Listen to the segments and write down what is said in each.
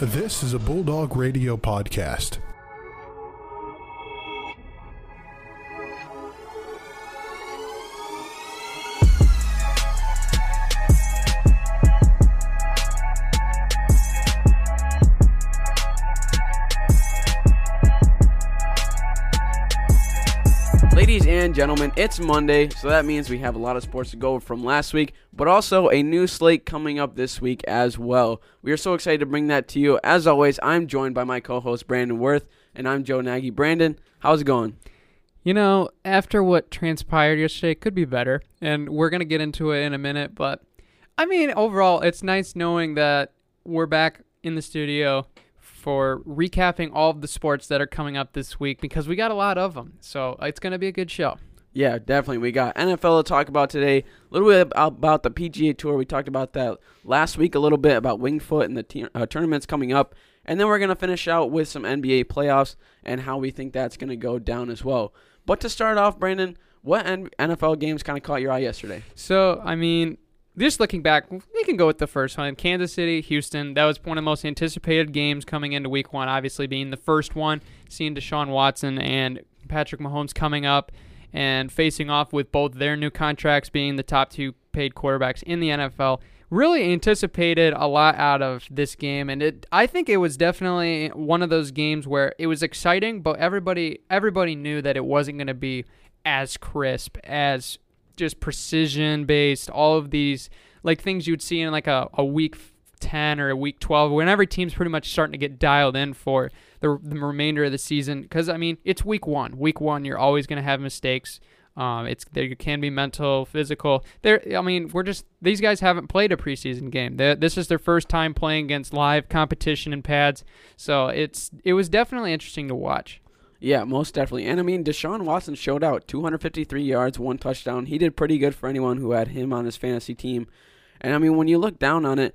This is a Bulldog Radio podcast. Gentlemen, it's Monday, so that means we have a lot of sports to go from last week, but also a new slate coming up this week as well. We are so excited to bring that to you. As always, I'm joined by my co host, Brandon Worth, and I'm Joe Nagy. Brandon, how's it going? You know, after what transpired yesterday, could be better, and we're going to get into it in a minute, but I mean, overall, it's nice knowing that we're back in the studio for recapping all of the sports that are coming up this week because we got a lot of them. So it's going to be a good show. Yeah, definitely. We got NFL to talk about today. A little bit about the PGA Tour. We talked about that last week a little bit about Winged Foot and the t- uh, tournaments coming up. And then we're going to finish out with some NBA playoffs and how we think that's going to go down as well. But to start off, Brandon, what N- NFL games kind of caught your eye yesterday? So, I mean, just looking back, we can go with the first one. Kansas City, Houston. That was one of the most anticipated games coming into week one, obviously being the first one, seeing Deshaun Watson and Patrick Mahomes coming up and facing off with both their new contracts being the top two paid quarterbacks in the NFL. Really anticipated a lot out of this game, and it I think it was definitely one of those games where it was exciting, but everybody everybody knew that it wasn't going to be as crisp as just precision based, all of these like things you'd see in like a, a week 10 or a week 12 when every team's pretty much starting to get dialed in for the, the remainder of the season. Because i mean it's week one. Week one you're always going to have mistakes. Um, it's there can be mental physical. There i mean we're just these guys haven't played a preseason game. They this is their first time playing against live competition and pads. So it's it was definitely interesting to watch yeah, most definitely. And I mean, Deshaun Watson showed out 253 yards, one touchdown. He did pretty good for anyone who had him on his fantasy team. And I mean, when you look down on it,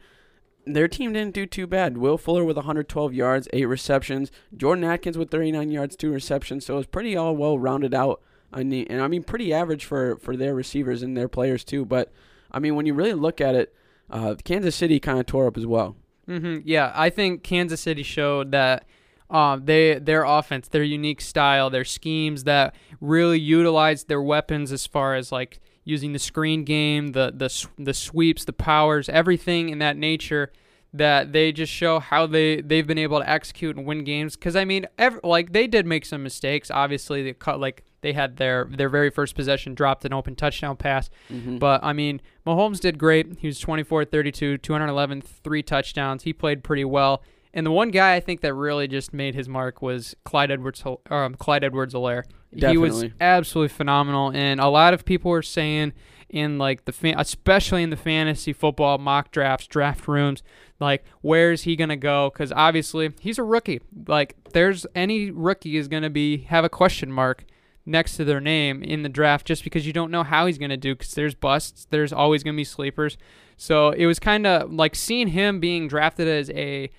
their team didn't do too bad. Will Fuller with 112 yards, eight receptions. Jordan Akins with 39 yards, two receptions. So it was pretty all well rounded out. I mean, and I mean, pretty average for for their receivers and their players too. But I mean, when you really look at it, uh, Kansas City kind of tore up as well. Mm-hmm. Yeah, I think Kansas City showed that um, they their offense, their unique style, their schemes that really utilize their weapons as far as like using the screen game, the the the sweeps, the powers, everything in that nature that they just show how they they've been able to execute and win games. Cuz I mean every, like they did make some mistakes. Obviously they cut like they had their their very first possession dropped an open touchdown pass. Mm-hmm. but I mean Mahomes did great. He was 24 32 211 three touchdowns. He played pretty well and the one guy I think that really just made his mark was Clyde Edwards um, Clyde Edwards-Helaire. He was absolutely phenomenal and a lot of people were saying in like the fan, especially in the fantasy football mock drafts, draft rooms, like where is he going to go cuz obviously he's a rookie. Like there's any rookie is going to be have a question mark next to their name in the draft just because you don't know how he's going to do cuz there's busts, there's always going to be sleepers. So it was kind of like seeing him being drafted as a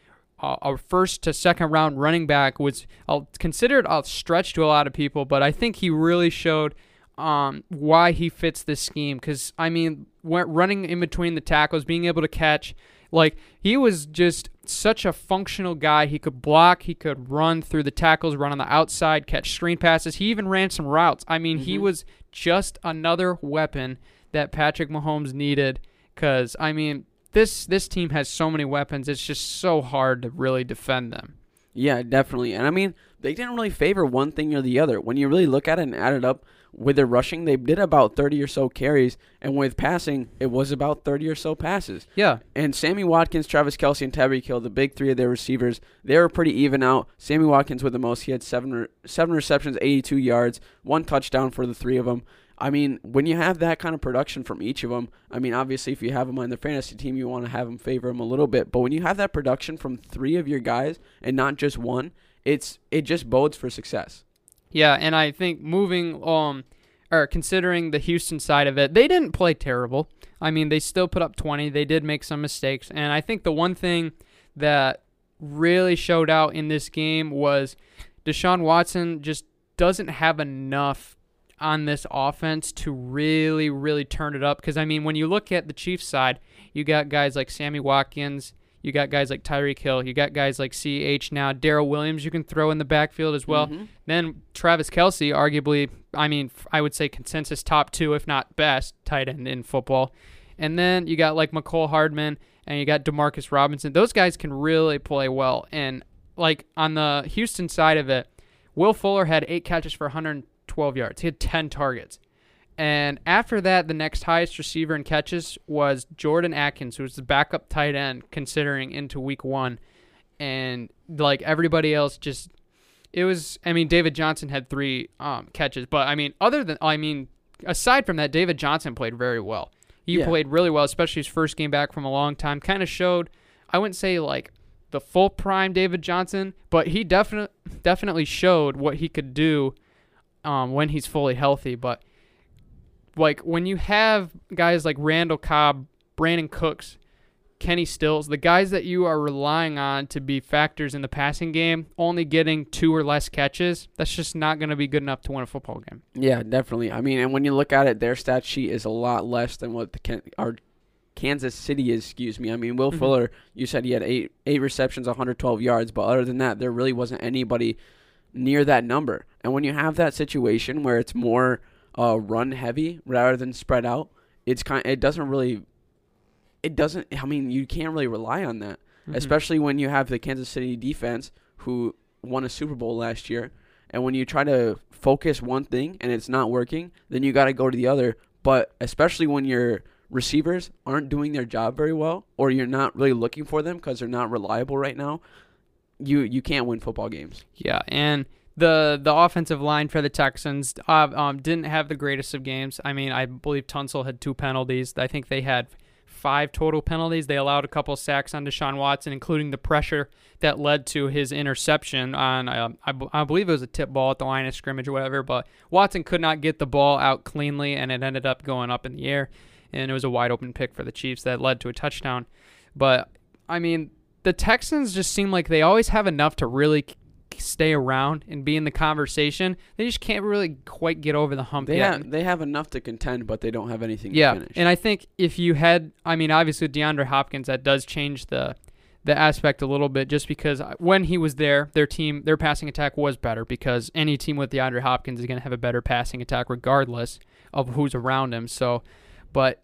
a first to second round running back was considered a stretch to a lot of people, but I think he really showed um, why he fits this scheme. Because I mean, running in between the tackles, being able to catch, like he was just such a functional guy. He could block, he could run through the tackles, run on the outside, catch screen passes. He even ran some routes. I mean, mm-hmm. he was just another weapon that Patrick Mahomes needed. Because I mean, this this team has so many weapons. It's just so hard to really defend them. Yeah, definitely. And I mean, they didn't really favor one thing or the other. When you really look at it and add it up with their rushing, they did about 30 or so carries, and with passing, it was about 30 or so passes. Yeah. And Sammy Watkins, Travis Kelce, and Tyreek Hill, the big three of their receivers, they were pretty even out. Sammy Watkins with the most. He had seven re- seven receptions, 82 yards, one touchdown for the three of them. I mean, when you have that kind of production from each of them, I mean, obviously, if you have them on the fantasy team, you want to have them favor them a little bit. But when you have that production from three of your guys and not just one, it's it just bodes for success. Yeah, and I think moving um or considering the Houston side of it, they didn't play terrible. I mean, they still put up 20. They did make some mistakes, and I think the one thing that really showed out in this game was Deshaun Watson just doesn't have enough on this offense to really, really turn it up. Because, I mean, when you look at the Chiefs side, you got guys like Sammy Watkins, You got guys like Tyreek Hill. You got guys like CH now. Darrel Williams you can throw in the backfield as well. Mhm. Then Travis Kelce, arguably, I mean, I would say consensus top two, if not best, tight end in football. And then you got like Mecole Hardman and you got Demarcus Robinson. Those guys can really play well. And like on the Houston side of it, Will Fuller had eight catches for 112 yards. He had 10 targets. And after that, the next highest receiver in catches was Jordan Akins, who was the backup tight end considering into week one. And like everybody else, just it was. I mean, David Johnson had three um, catches, but I mean, other than I mean, aside from that, David Johnson played very well. He Yeah. played really well, especially his first game back from a long time. Kind of showed. I wouldn't say like the full prime David Johnson, but he definitely definitely showed what he could do um, when he's fully healthy. But like when you have guys like Randall Cobb, Brandin Cooks, Kenny Stills, the guys that you are relying on to be factors in the passing game, only getting two or less catches, that's just not going to be good enough to win a football game. Yeah, definitely. I mean, and when you look at it, their stat sheet is a lot less than what the Ken- our Kansas City is. Excuse me. I mean, Will Mhm. Fuller, you said he had eight eight receptions, 112 yards, but other than that, there really wasn't anybody near that number. And when you have that situation where it's more uh, run heavy rather than spread out, it's kind. It doesn't really. It doesn't. I mean, you can't really rely on that Mhm. especially when you have the Kansas City defense who won a Super Bowl last year. And when you try to focus one thing and it's not working, then you got to go to the other. But especially when your receivers aren't doing their job very well or you're not really looking for them because they're not reliable right now, you you can't win football games. Yeah, and the the offensive line for the Texans uh, um, didn't have the greatest of games. I mean, I believe Tunsil had two penalties. I think they had five total penalties. They allowed a couple sacks on Deshaun Watson, including the pressure that led to his interception on, uh, I, b- I believe it was a tip ball at the line of scrimmage or whatever. But Watson could not get the ball out cleanly, and it ended up going up in the air, and it was a wide open pick for the Chiefs that led to a touchdown. But I mean, the Texans just seem like they always have enough to really stay around and be in the conversation. They just can't really quite get over the hump They yet. have they have enough to contend, but they don't have anything yeah, to finish. and I think if you had, I mean, obviously DeAndre Hopkins, that does change the the aspect a little bit, just because uh, when he was there, their team, their passing attack was better because any team with DeAndre Hopkins is going to have a better passing attack regardless of who's around him. So, but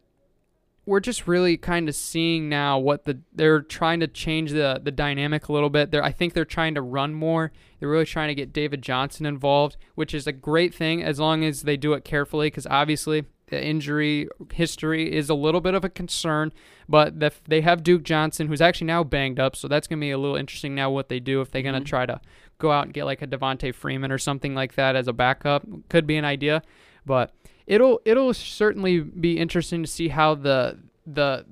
we're just really kind of seeing now what the they're trying to change the the dynamic a little bit. They're, I think they're trying to run more. They're really trying to get David Johnson involved, which is a great thing as long as they do it carefully. Because obviously the injury history is a little bit of a concern, but the, they have Duke Johnson, who's actually now banged up, so that's gonna be a little interesting now what they do if they're gonna Mhm. try to go out and get like a Devonta Freeman or something like that as a backup. Could be an idea, but it'll it'll certainly be interesting to see how the the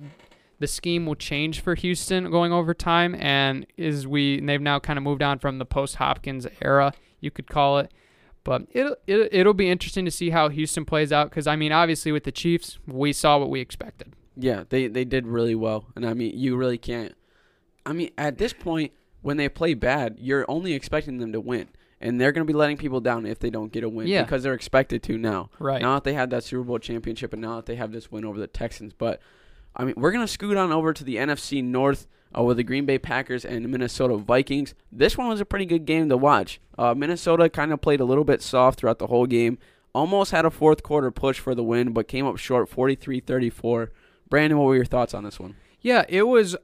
the scheme will change for Houston going over time. And is we and they've now kind of moved on from the post Hopkins era you could call it. But it'll, it'll it'll be interesting to see how Houston plays out. Cuz I mean obviously with the Chiefs we saw what we expected. Yeah, they they did really well, and I mean you really can't. I mean at this point, when they play bad, you're only expecting them to win, and they're gonna be letting people down if they don't get a win Yeah. because they're expected to now. right Now that they had that Super Bowl championship, and now that they have this win over the Texans, but I mean we're gonna scoot on over to the NFC North. Uh, with the Green Bay Packers and Minnesota Vikings. This one was a pretty good game to watch. Uh, Minnesota kind of played a little bit soft throughout the whole game. Almost had a fourth quarter push for the win, but came up short 43 34. Brandon, what were your thoughts on this one? Yeah, it was.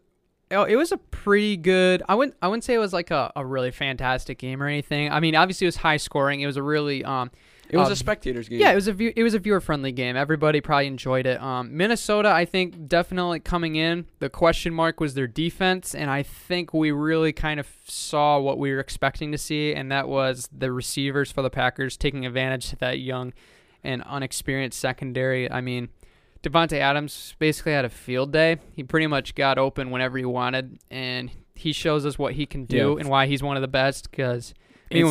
Oh, It was a pretty good. I wouldn't. I wouldn't say it was like a, a really fantastic game or anything. I mean, obviously it was high scoring. It was a really um. It was Um, a spectators game. Yeah, it was a view, it was a viewer friendly game. Everybody probably enjoyed it. Um, Minnesota, I think, definitely coming in. The question mark was their defense, and I think we really kind of saw what we were expecting to see, and that was the receivers for the Packers taking advantage of that young and unexperienced secondary. I mean, Davante Adams basically had a field day. He pretty much got open whenever he wanted, and he shows us what he can do Yeah. and why he's one of the best. Because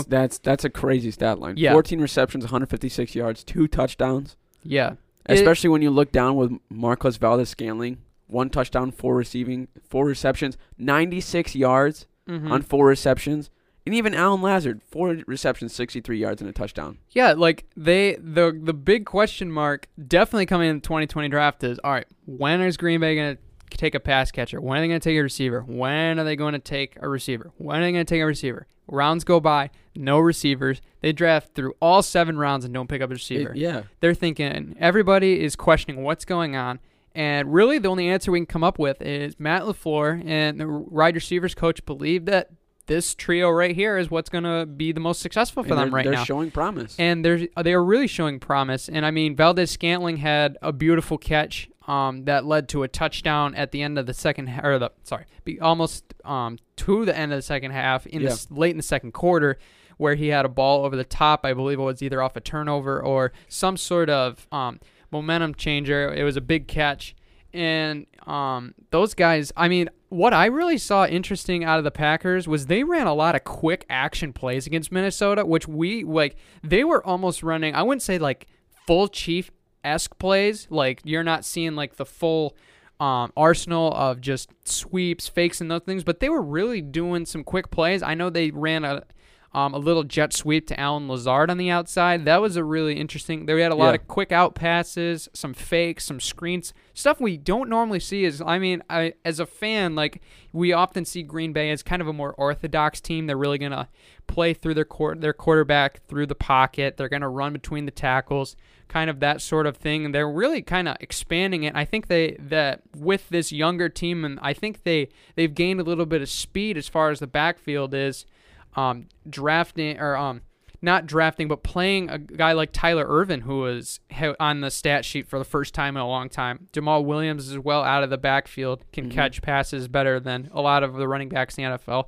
that's that's a crazy stat line. Yeah. 14 receptions, 156 yards, two touchdowns. yeah, It- Especially when you look down with Marquez Valdes-Scantling, one touchdown, four receiving, four receptions, 96 yards mhm. on four receptions. And even Allen Lazard, four receptions, 63 yards and a touchdown. Yeah, like they the the big question mark definitely coming in the 2020 draft is all right. When is Green Bay gonna take a pass catcher? When are they going to take a receiver? When are they going to take a receiver? When are they going to take a receiver? Rounds go by, no receivers. They draft through all seven rounds and don't pick up a receiver. It- yeah. They're thinking everybody is questioning what's going on. And really, the only answer we can come up with is Matt LaFleur and the wide receivers coach believe that this trio right here is what's going to be the most successful for And them they're, right they're showing promise. and they're they are really showing promise. And I mean, Valdes-Scantling had a beautiful catch um, that led to a touchdown at the end of the second or the sorry, be almost um, to the end of the second half in the Yeah. s late in the second quarter. Where he had a ball over the top, I believe it was either off a turnover or some sort of um, momentum changer. It was a big catch, and um, those guys. I mean, what I really saw interesting out of the Packers was they ran a lot of quick action plays against Minnesota, which we like. They were almost running. I wouldn't say like full chief esque plays. Like you're not seeing like the full um, arsenal of just sweeps, fakes, and those things, but they were really doing some quick plays. I know they ran a um, a little jet sweep to Allen Lazard on the outside. That was a really interesting. They had a lot Yeah. of quick out passes, some fakes, some screens, stuff we don't normally see. Is I mean, I as a fan, like we often see Green Bay as kind of a more orthodox team. They're really gonna play through their their quarterback through the pocket. They're gonna run between the tackles, kind of that sort of thing. And they're really kind of expanding it. I think they that with this younger team, and I think they they've gained a little bit of speed as far as the backfield is um, drafting or um, not drafting, but playing a guy like Tyler Ervin, who was on the stat sheet for the first time in a long time. Jamaal Williams as well out of the backfield can Mhm. catch passes better than a lot of the running backs in the NFL.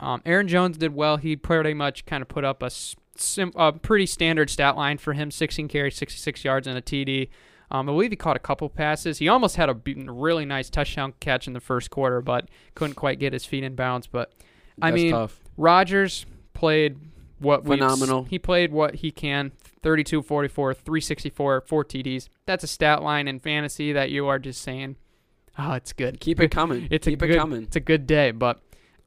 Um, Aaron Jones did well. He pretty much kind of put up a, sim- a pretty standard stat line for him: 16 carries, 66 yards, and a TD. Um, I believe he caught a couple passes. He almost had a really nice touchdown catch in the first quarter, but couldn't quite get his feet in bounds. But I That's mean, tough. Rodgers played what Phenomenal. He played what he can. 32, 44, 364, four TDs. That's a stat line in fantasy that you are just saying, oh, it's good. Keep it coming. It's Keep a it good, coming. It's a good day, but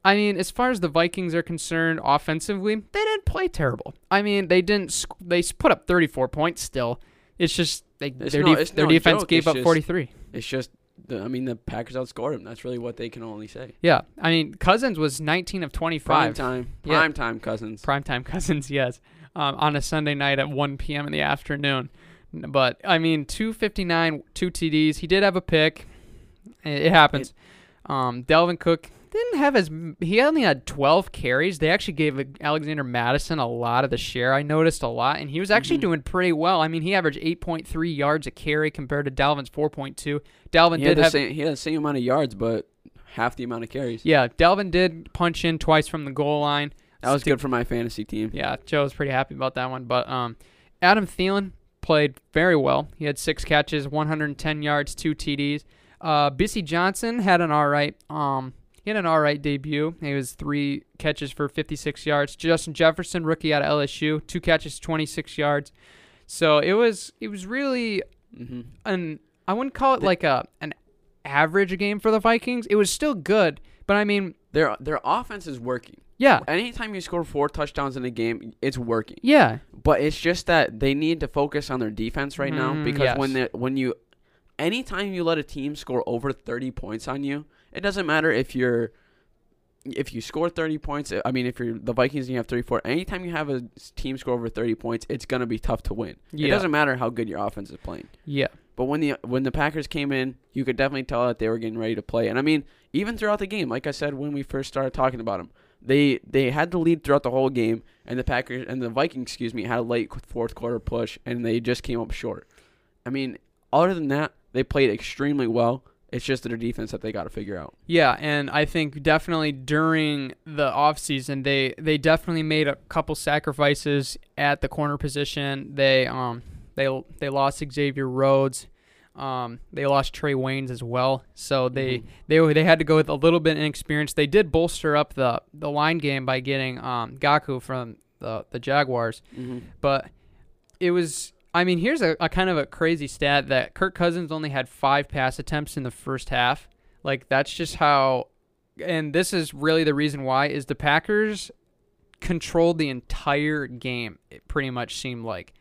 I mean, as far as the Vikings are concerned, offensively, they didn't play terrible. I mean, they didn't. sc- They put up 34 points. Still, it's just they, It's their no- def- their no defense joke, gave it's up just- 43. It's just, the, I mean, the Packers outscored him. That's really what they can only say. Yeah, I mean, Cousins was 19 of 25. Prime time. Yeah. Prime time, cousins. primetime cousins yes um, on a sunday night at 1 p.m in the afternoon but i mean 259 two td's he did have a pick it, it happens um, dalvin cook didn't have as he only had 12 carries they actually gave alexander mattison a lot of the share i noticed a lot and he was actually Mhm. doing pretty well i mean he averaged 8.3 yards a carry compared to dalvin's 4.2 dalvin He did have same, he had the same amount of yards, but half the amount of carries. yeah dalvin did punch in twice from the goal line That was Stick- good for my fantasy team. yeah, Joe was pretty happy about that one. But um, Adam Thielen played very well. He had six catches, 110 yards, two TDs. Uh, Bisi Johnson had an all right um, he had an all right debut. He was three catches for 56 yards. Justin Jefferson, rookie out of LSU, two catches, 26 yards. So it was it was really hmm an I wouldn't call it The- like a an average game for the Vikings. It was still good, but I mean, Their their offense is working. yeah, Anytime you score four touchdowns in a game, it's working. yeah, But it's just that they need to focus on their defense right now Mhm, because when yes. they when you anytime you let a team score over 30 points on you, it doesn't matter if you're if you score 30 points, I mean if you're the Vikings and you have 34, anytime you have a team score over 30 points, it's going to be tough to win. It doesn't matter how good your offense is playing. yeah. But when the when the Packers came in, you could definitely tell that they were getting ready to play. And I mean, even throughout the game, like I said when we first started talking about them, they they had the lead throughout the whole game, and the Packers and the Vikings, excuse me, had a late fourth quarter push, and they just came up short. I mean, other than that, they played extremely well. It's just their defense that they got to figure out. Yeah, and I think definitely during the offseason they they definitely made a couple sacrifices at the corner position. They um they they lost Xavier Rhodes. Um, they lost Trae Waynes as well, so they Mhm. they they had to go with a little bit inexperienced. They did bolster up the the line game by getting um Ngakoue from the the Jaguars, Mm-hmm. but it was I mean, here's a, a kind of a crazy stat that Kirk Cousins only had five pass attempts in the first half. Like that's just how and this is really the reason why is the Packers controlled the entire game. It pretty much seemed like.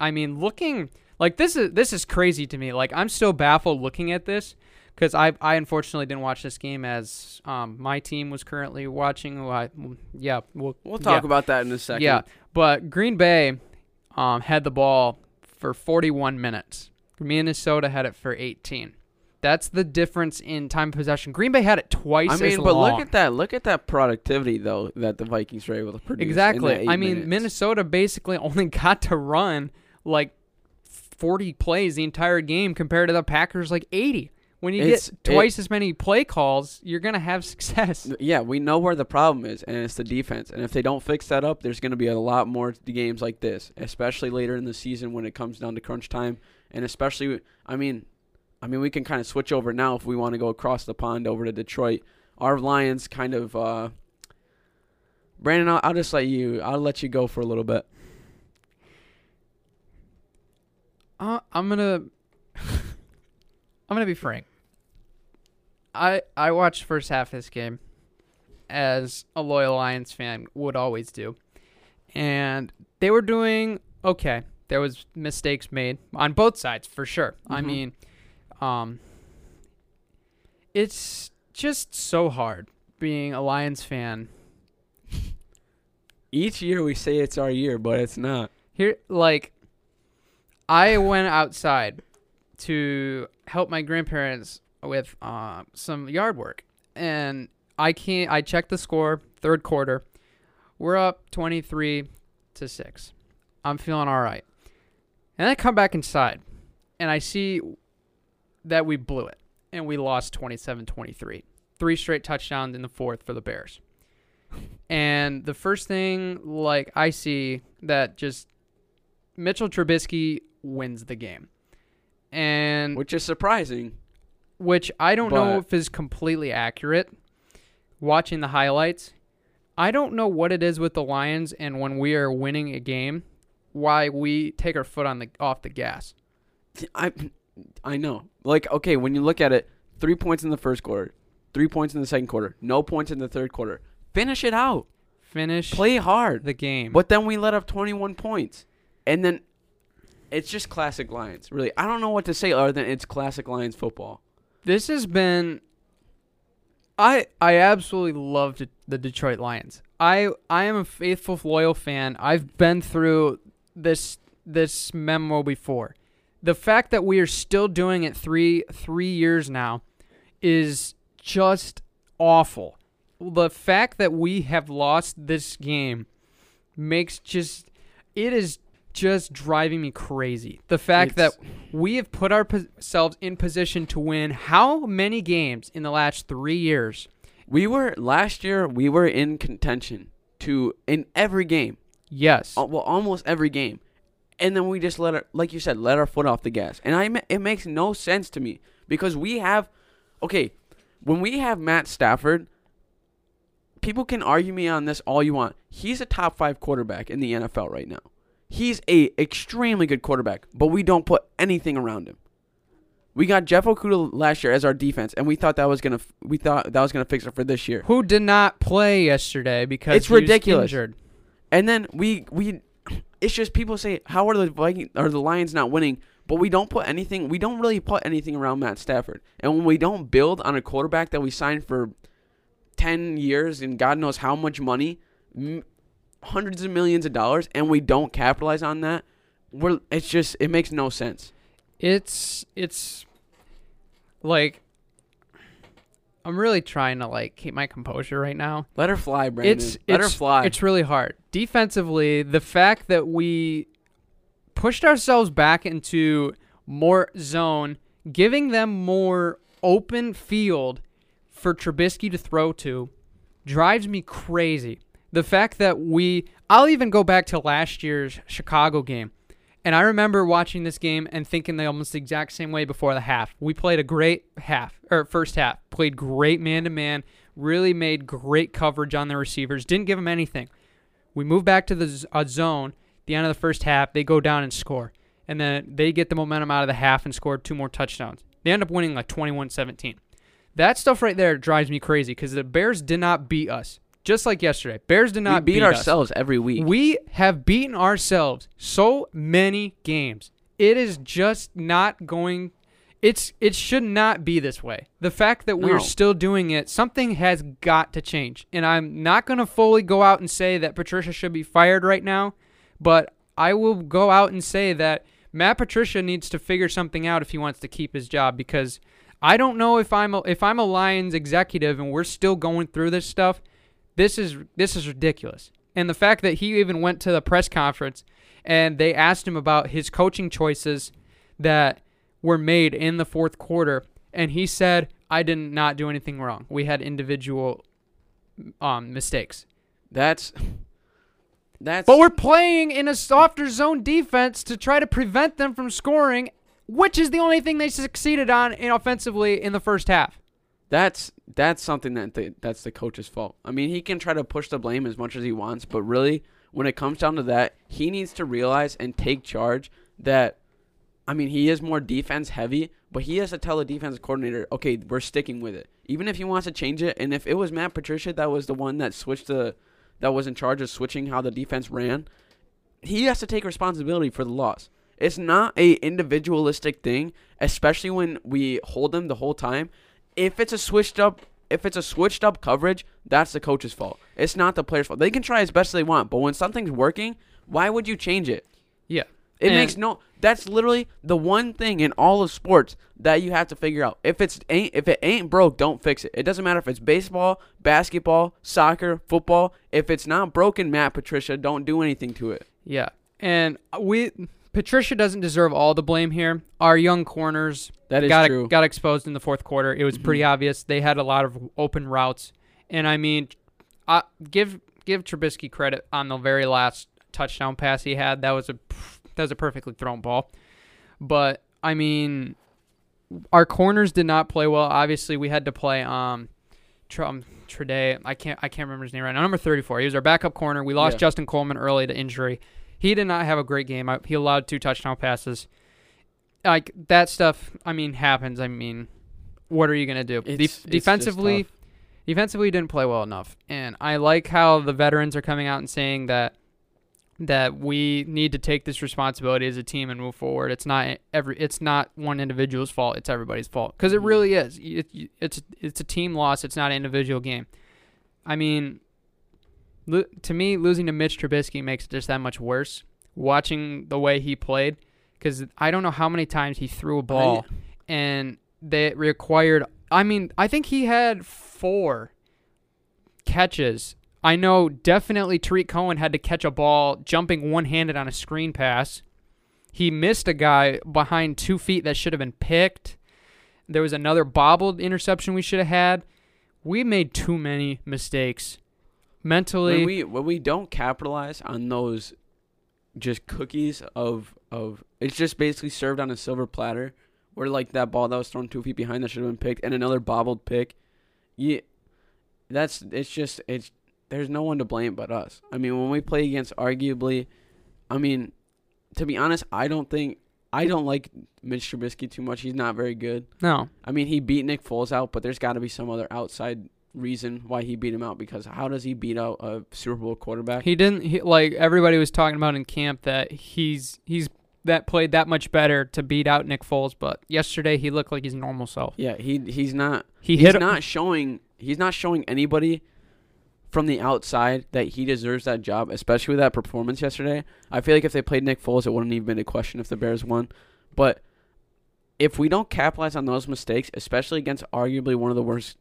I mean, looking like this is this is crazy to me. Like I'm still baffled looking at this, because I I unfortunately didn't watch this game as um my team was currently watching. I, mm, yeah, we'll We'll talk yeah. about that in a second. Yeah, but Green Bay um, had the ball for 41 minutes. Minnesota had it for 18. That's the difference in time possession. Green Bay had it twice. I mean, but long. look at that. Look at that productivity though that the Vikings were able to produce. exactly. I mean, minutes. Minnesota basically only got to run like 40 plays the entire game compared to the Packers like 80. When you It's- get twice as many play calls, you're gonna have success. Yeah, we know where the problem is, and it's the defense. And if they don't fix that up, there's going to be a lot more games like this, especially later in the season when it comes down to crunch time. And especially, I mean, I mean, we can kind of switch over now if we want to go across the pond over to Detroit. Our Lions kind of, uh, Brandon, I'll, I'll just let you, I'll let you go for a little bit. Uh, I'm gonna I'm gonna be frank. I I watched first half of this game as a loyal Lions fan would always do. And they were doing okay. There was mistakes made on both sides for sure. I Mhm. mean, um it's just so hard being a Lions fan. Each year we say it's our year, but it's not. Here like I went outside to help my grandparents with uh, some yard work, and I can't. I checked the score, third quarter. We're up twenty three to six. I'm feeling all right, and I come back inside, and I see that we blew it, and we lost 27-23. Three straight touchdowns in the fourth for the Bears. And the first thing, like I see that just Mitchell Trubisky wins the game, and Which is surprising. Which I don't know if is completely accurate. Watching the highlights, I don't know what it is with the Lions and when we are winning a game, why we take our foot on the off the gas. I I know. Like, okay, when you look at it, three points in the first quarter, three points in the second quarter, no points in the third quarter. Finish it out. Finish Play hard. the game. But then we let up 21 points. And then it's just classic Lions. Really. I don't know what to say other than it's classic Lions football. This has been I I absolutely loved the Detroit Lions. I I am a faithful loyal fan. I've been through this this memo before. The fact that we are still doing it 3 3 years now is just awful. The fact that we have lost this game makes just it is just driving me crazy. The fact It's- that we have put ourselves in position to win how many games in the last three years? We were last year we were in contention to in every game. Yes. Uh, well, almost every game. And then we just let our, like you said, let our foot off the gas. And I, it makes no sense to me because we have, okay, when we have Matt Stafford, people can argue me on this all you want. He's a top five quarterback in the NFL right now. He's a extremely good quarterback, but we don't put anything around him. We got Jeff Okudah last year as our defense, and we thought that was gonna we thought that was gonna fix it for this year. Who did not play yesterday because It's he was ridiculous. injured. And then we we it's just people say how are the Vikings or the Lions not winning? But we don't put anything we don't really put anything around Matt Stafford. And when we don't build on a quarterback that we signed for 10 years and God knows how much money, hundreds of millions of dollars and we don't capitalize on that, we're it's just it makes no sense. It's it's like I'm really trying to like keep my composure right now. Let her fly, Brandon. It's Let it's her fly. It's really hard. Defensively, the fact that we pushed ourselves back into more zone, giving them more open field for Trubisky to throw to, drives me crazy. The fact that we, I'll even go back to last year's Chicago game. And I remember watching this game and thinking the almost the exact same way before the half. We played a great half or first half, played great man to man, really made great coverage on the receivers, didn't give them anything. We move back to the uh, zone. The end of the first half, they go down and score, and then they get the momentum out of the half and score two more touchdowns. They end up winning like 21-17. That stuff right there drives me crazy because the Bears did not beat us. Just like yesterday, Bears did we not beat, beat us. ourselves every week. We have beaten ourselves so many games. It is just not going. it's it should not be this way. The fact that we're No. still doing it, something has got to change. And I'm not going to fully go out and say that Patricia should be fired right now, but I will go out and say that Matt Patricia needs to figure something out if he wants to keep his job because I don't know if I'm a, if I'm a Lions executive and we're still going through this stuff. This is this is ridiculous. And the fact that he even went to the press conference and they asked him about his coaching choices that were made in the fourth quarter, and he said, "I did not do anything wrong. We had individual um, mistakes." That's that's But we're playing in a softer zone defense to try to prevent them from scoring, which is the only thing they succeeded on in offensively in the first half. That's that's something that the, that's the coach's fault. I mean, he can try to push the blame as much as he wants, but really, when it comes down to that, he needs to realize and take charge that. I mean, he is more defense heavy, but he has to tell the defense coordinator, okay, we're sticking with it. Even if he wants to change it, and if it was Matt Patricia that was the one that switched the, that was in charge of switching how the defense ran, he has to take responsibility for the loss. It's not a individualistic thing, especially when we hold them the whole time. If it's a switched up, if it's a switched up coverage, that's the coach's fault. It's not the player's fault. They can try as best they want, but when something's working, why would you change it? Yeah. It And- makes no. That's literally the one thing in all of sports that you have to figure out. If it's ain't if it ain't broke, don't fix it. It doesn't matter if it's baseball, basketball, soccer, football. If it's not broken, Matt Patricia, don't do anything to it. Yeah. And we Patricia doesn't deserve all the blame here. Our young corners That is got true. got exposed in the fourth quarter. It was pretty obvious. They had a lot of open routes. And I mean, uh, give give Trubisky credit on the very last touchdown pass he had. That was a that was a perfectly thrown ball. But I mean, our corners did not play well. Obviously, we had to play um, Tr- um Trade. I can't I can't remember his name right now. Number thirty four. He was our backup corner. We lost Yeah. Justin Coleman early to injury. He did not have a great game. I- He allowed two touchdown passes. Like that stuff. I mean, happens. I mean, what are you gonna do? It's- Def- it's defensively, defensively didn't play well enough. And I like how the veterans are coming out and saying that that we need to take this responsibility as a team and move forward. It's not every it's not one individual's fault, it's everybody's fault cuz it Mhm. really is. It, it's it's a team loss, it's not an individual game. I mean, lo- to me losing to Mitch Trubisky makes it just that much worse watching the way he played cuz I don't know how many times he threw a ball and they required I mean, I think he had 4 catches. I know definitely Tarik Cohen had to catch a ball jumping one handed on a screen pass. He missed a guy behind two feet that should have been picked. There was another bobbled interception we should have had. We made too many mistakes. Mentally, when we when we don't capitalize on those just cookies of of it's just basically served on a silver platter where like that ball that was thrown two feet behind that should have been picked and another bobbled pick. Yeah that's it's just it's there's no one to blame but us. I mean when we play against arguably i mean to be honest i don't think i don't like mitch trubisky too much. He's not very good. No. I mean, he beat Nick Foles out, but there's got to be some other outside reason why he beat him out. Because how does he beat out a Super Bowl quarterback? He didn't he, like everybody was talking about in camp that he's he's that played that much better to beat out Nick Foles, but yesterday he looked like his normal self. yeah, he he's not. He he's hit not showing. He's not showing anybody from the outside that he deserves that job, especially with that performance yesterday. I feel like if they played Nick Foles, it wouldn't even been a question if the Bears won. But if we don't capitalize on those mistakes, especially against arguably one of the worst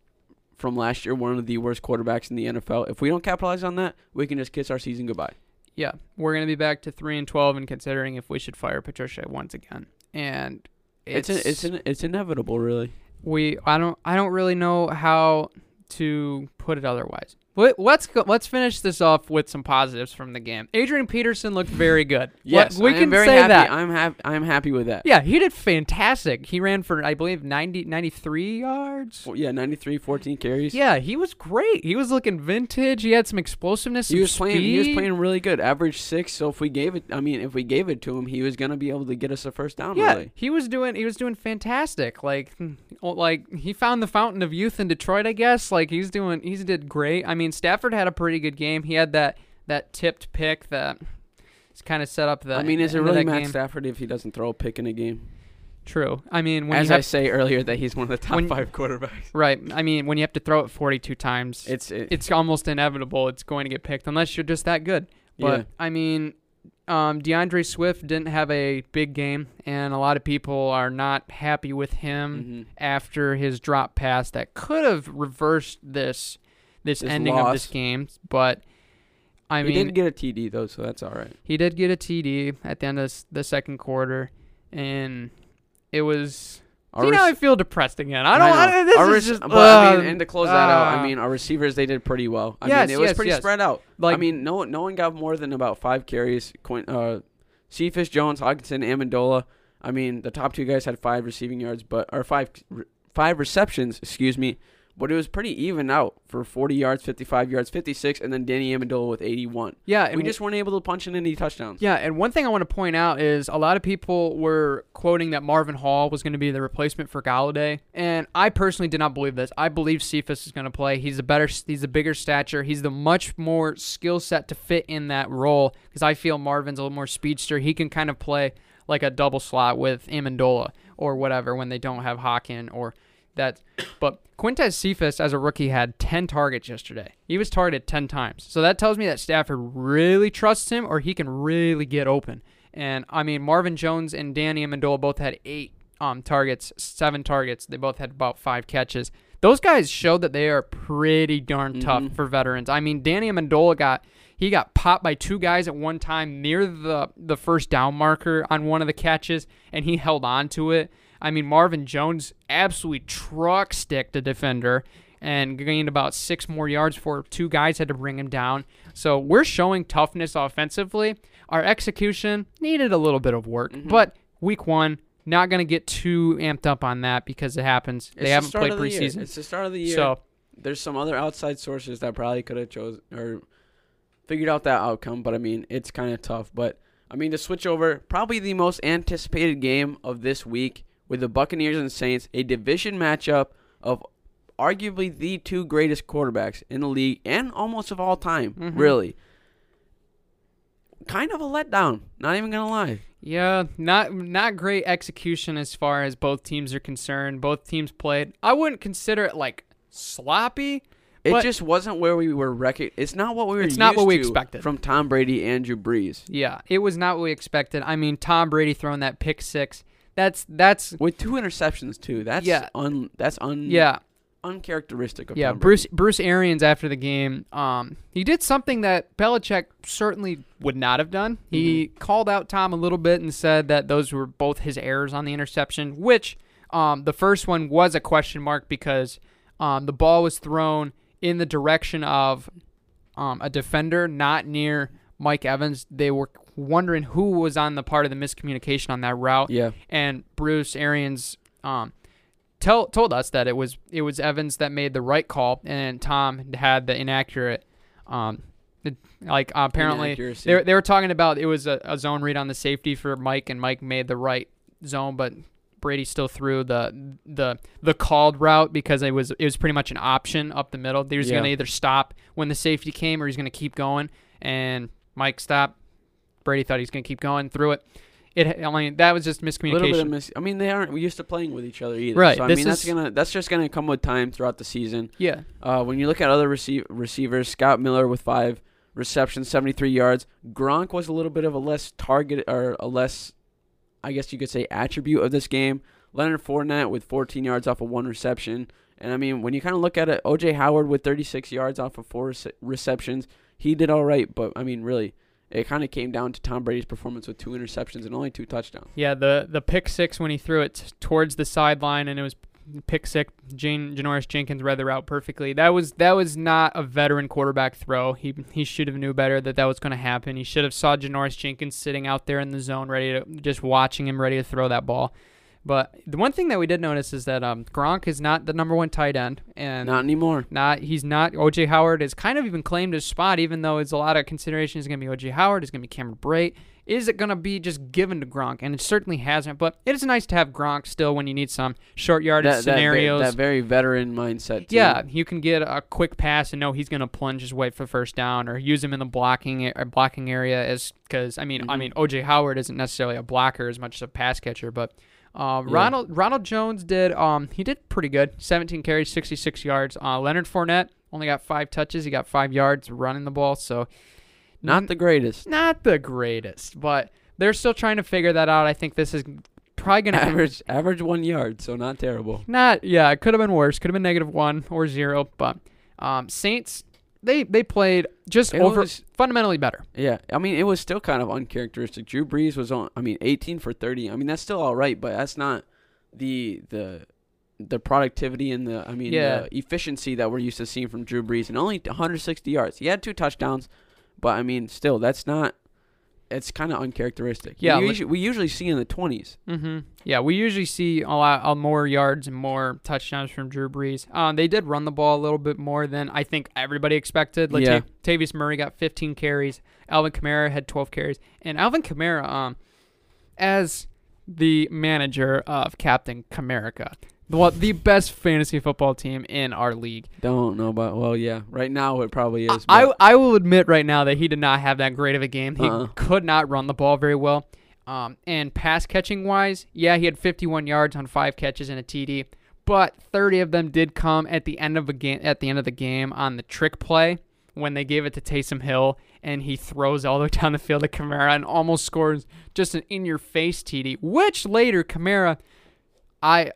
from last year, one of the worst quarterbacks in the NFL, if we don't capitalize on that, we can just kiss our season goodbye. yeah, we're gonna be back to three and twelve and considering if we should fire Patricia once again. And It's it's it's it's, it's inevitable, really. we I don't I don't really know how to put it otherwise. Let- Let's go, let's finish this off with some positives from the game. Adrian Peterson looked very good. Yes, we I can very say happy. that. I'm happy. I'm happy with that. yeah, he did fantastic. He ran for I believe 90 93 yards. Well, yeah, 93, 14 carries. Yeah, he was great. He was looking vintage. He had some explosiveness. He was playing. He was playing really good. Average six. So if we gave it, I mean, if we gave it to him, he was gonna be able to get us a first down. Yeah, Really. he was doing. He was doing fantastic. Like, oh, like he found the fountain of youth in Detroit. I guess. Like he's doing. He's did great. I mean, Stafford had a pretty good game. He had that that tipped pick that kind of set up the. I mean, is it really Matt game. Stafford if he doesn't throw a pick in a game? True. I mean, when As I say earlier, that he's one of the top when- five quarterbacks. right. I mean, when you have to throw it 42 times, It's it, it's almost inevitable it's going to get picked unless you're just that good. But yeah. I mean, um, D'Andre Swift didn't have a big game, and a lot of people are not happy with him Mhm. after his drop pass that could have reversed this this ending of this game. But I mean, he mean, did get a TD though, so that's all right. he did get a TD at the end of s- the second quarter, and it was. Our See, now I rec- feel depressed again. I don't. know. I, this Our is rec- just. but I mean, uh, and to close that out, I uh, mean, our receivers they did pretty well. I Yes, mean, it was yes, pretty yes. spread out. like I mean, no no one got more than about five carries. Coin, uh, Cephus, Jones, Hockenson, Amendola. I mean, the top two guys had five receiving yards, but or five five receptions, excuse me. But it was pretty even out for 40 yards, 55 yards, 56, and then Danny Amendola with 81. yeah, and we just weren't able to punch in any touchdowns. Yeah, and one thing I want to point out is a lot of people were quoting that Marvin Hall was going to be the replacement for Golladay, and I personally did not believe this. I believe Cephus is going to play. He's a better, he's a bigger stature. He's the much more skill set to fit in that role because I feel Marvin's a little more speedster. He can kind of play like a double slot with Amendola or whatever when they don't have Hawkin or that. But Quintez Cephus as a rookie had 10 targets yesterday. He was targeted 10 times. So that tells me that Stafford really trusts him or he can really get open. And I mean, Marvin Jones and Danny Amendola both had eight um, targets, seven targets. They both had about five catches. Those guys showed that they are pretty darn tough Mhm. for veterans. I mean, Danny Amendola got he got popped by two guys at one time near the the first down marker on one of the catches, and he held on to it. I mean, Marvin Jones absolutely truck sticked a defender and gained about six more yards before two guys had to bring him down. So we're showing toughness offensively. Our execution needed a little bit of work, Mhm. but week one, not going to get too amped up on that because it happens. It's they the haven't played the preseason. It's the start of the year. So there's some other outside sources that probably could have chosen or figured out that outcome, but I mean, it's kind of tough. But I mean, to switch over, probably the most anticipated game of this week with the Buccaneers and Saints, a division matchup of arguably the two greatest quarterbacks in the league and almost of all time, Mhm. really. Kind of a letdown, not even gonna lie. Yeah, not not great execution as far as both teams are concerned. Both teams played. I wouldn't consider it like sloppy. It just wasn't where we were. Rec- it's not what we were. It's not what we expected. from Tom Brady and Drew Brees. Yeah, it was not what we expected. I mean, Tom Brady throwing that pick six. That's that's with two interceptions too. That's Yeah. un that's un yeah uncharacteristic of yeah. Bruce Bruce Arians after the game, um, he did something that Belichick certainly would not have done. He Mm-hmm. called out Tom a little bit and said that those were both his errors on the interception. Which um, the first one was a question mark because um, the ball was thrown in the direction of um, a defender, not near Mike Evans. They were wondering who was on the part of the miscommunication on that route Yeah, and Bruce Arians um, tell, told us that it was it was Evans that made the right call, and Tom had the inaccurate. Um, like uh, apparently they were, they were talking about it was a, a zone read on the safety for Mike, and Mike made the right zone, but Brady still threw the the the called route because it was it was pretty much an option up the middle. He was Yeah. going to either stop when the safety came or he's going to keep going, and Mike stopped. Brady thought he was going to keep going through it. It, I mean, that was just a little bit miscommunication. of mis- I mean, they aren't used to playing with each other either. Right, So I this mean, that's is- gonna that's just gonna come with time throughout the season. yeah, Uh, when you look at other receive- receivers, Scott Miller with five receptions, 73 yards. Gronk was a little bit of a less target or a less, I guess you could say, attribute of this game. Leonard Fournette with 14 yards off of one reception. And I mean, when you kind of look at it, OJ Howard with 36 yards off of four rece- receptions, he did all right. But I mean, really, it kind of came down to Tom Brady's performance with two interceptions and only two touchdowns. yeah. The the pick six when he threw it towards the sideline and it was pick six. Jane Janoris Jenkins read the route perfectly. That was that was not a veteran quarterback throw. He he should have knew better that that was going to happen. He should have saw Janoris Jenkins sitting out there in the zone, ready to just watching him, ready to throw that ball. But the one thing that we did notice is that um, Gronk is not the number one tight end, and Not anymore. Not he's not. OJ Howard has kind of even claimed his spot, even though it's a lot of consideration is going to be OJ Howard, is going to be Cameron Brate. Is it going to be just given to Gronk? And it certainly hasn't. But it is nice to have Gronk still when you need some short yardage That, that, scenarios. that very veteran mindset. Too. yeah, you can get a quick pass and know he's going to plunge his way for first down, or use him in the blocking a- or blocking area as because I mean I Mhm. mean OJ Howard isn't necessarily a blocker as much as a pass catcher, but Um, Yeah. Ronald Ronald Jones did um he did pretty good. 17 carries, 66 yards. Uh, Leonard Fournette only got five touches. He got five yards running the ball. So Not the greatest. not the greatest, but they're still trying to figure that out. I think this is probably gonna Average average one yard, so not terrible. Not yeah, it could have been worse. Could have been negative one or zero. But um, Saints they they played just It over was- fundamentally better. Yeah, I mean it was still kind of uncharacteristic. Drew Brees was on. I mean, 18 for 30. I mean that's still all right, but that's not the the the productivity and the I mean Yeah. the efficiency that we're used to seeing from Drew Brees and only 160 yards. He had two touchdowns, but I mean still that's not. It's kind of uncharacteristic. Yeah, we usually, we usually see in the 20s. Mm-hmm. Yeah, we usually see a lot uh, more yards and more touchdowns from Drew Brees. Um, they did run the ball a little bit more than I think everybody expected. Like Yeah. Ta- Tavius Murray got 15 carries. Alvin Kamara had 12 carries, and Alvin Kamara, um, as the manager of Captain Comerica, the the best fantasy football team in our league. Don't know about. Well, yeah, right now it probably is. I, but- I will admit right now that he did not have that great of a game. He Uh-uh. could not run the ball very well. Um, and pass catching wise, yeah, he had 51 yards on five catches and a TD, but 30 of them did come at the end of a game. At the end of the game on the trick play when they gave it to Taysom Hill and he throws all the way down the field to Kamara and almost scores just an in-your-face TD. Which later Kamara, I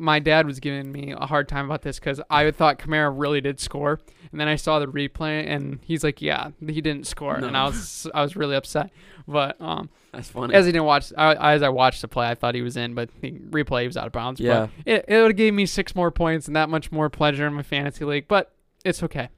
my dad was giving me a hard time about this because I thought Kamara really did score, and then I saw the replay, and he's like, "Yeah, he didn't score," and I was I was really upset. But um, that's funny. as I didn't watch, I, as I watched the play, I thought he was in, but the replay he was out of bounds. Yeah. but it it would have gave me six more points and that much more pleasure in my fantasy league. But it's okay.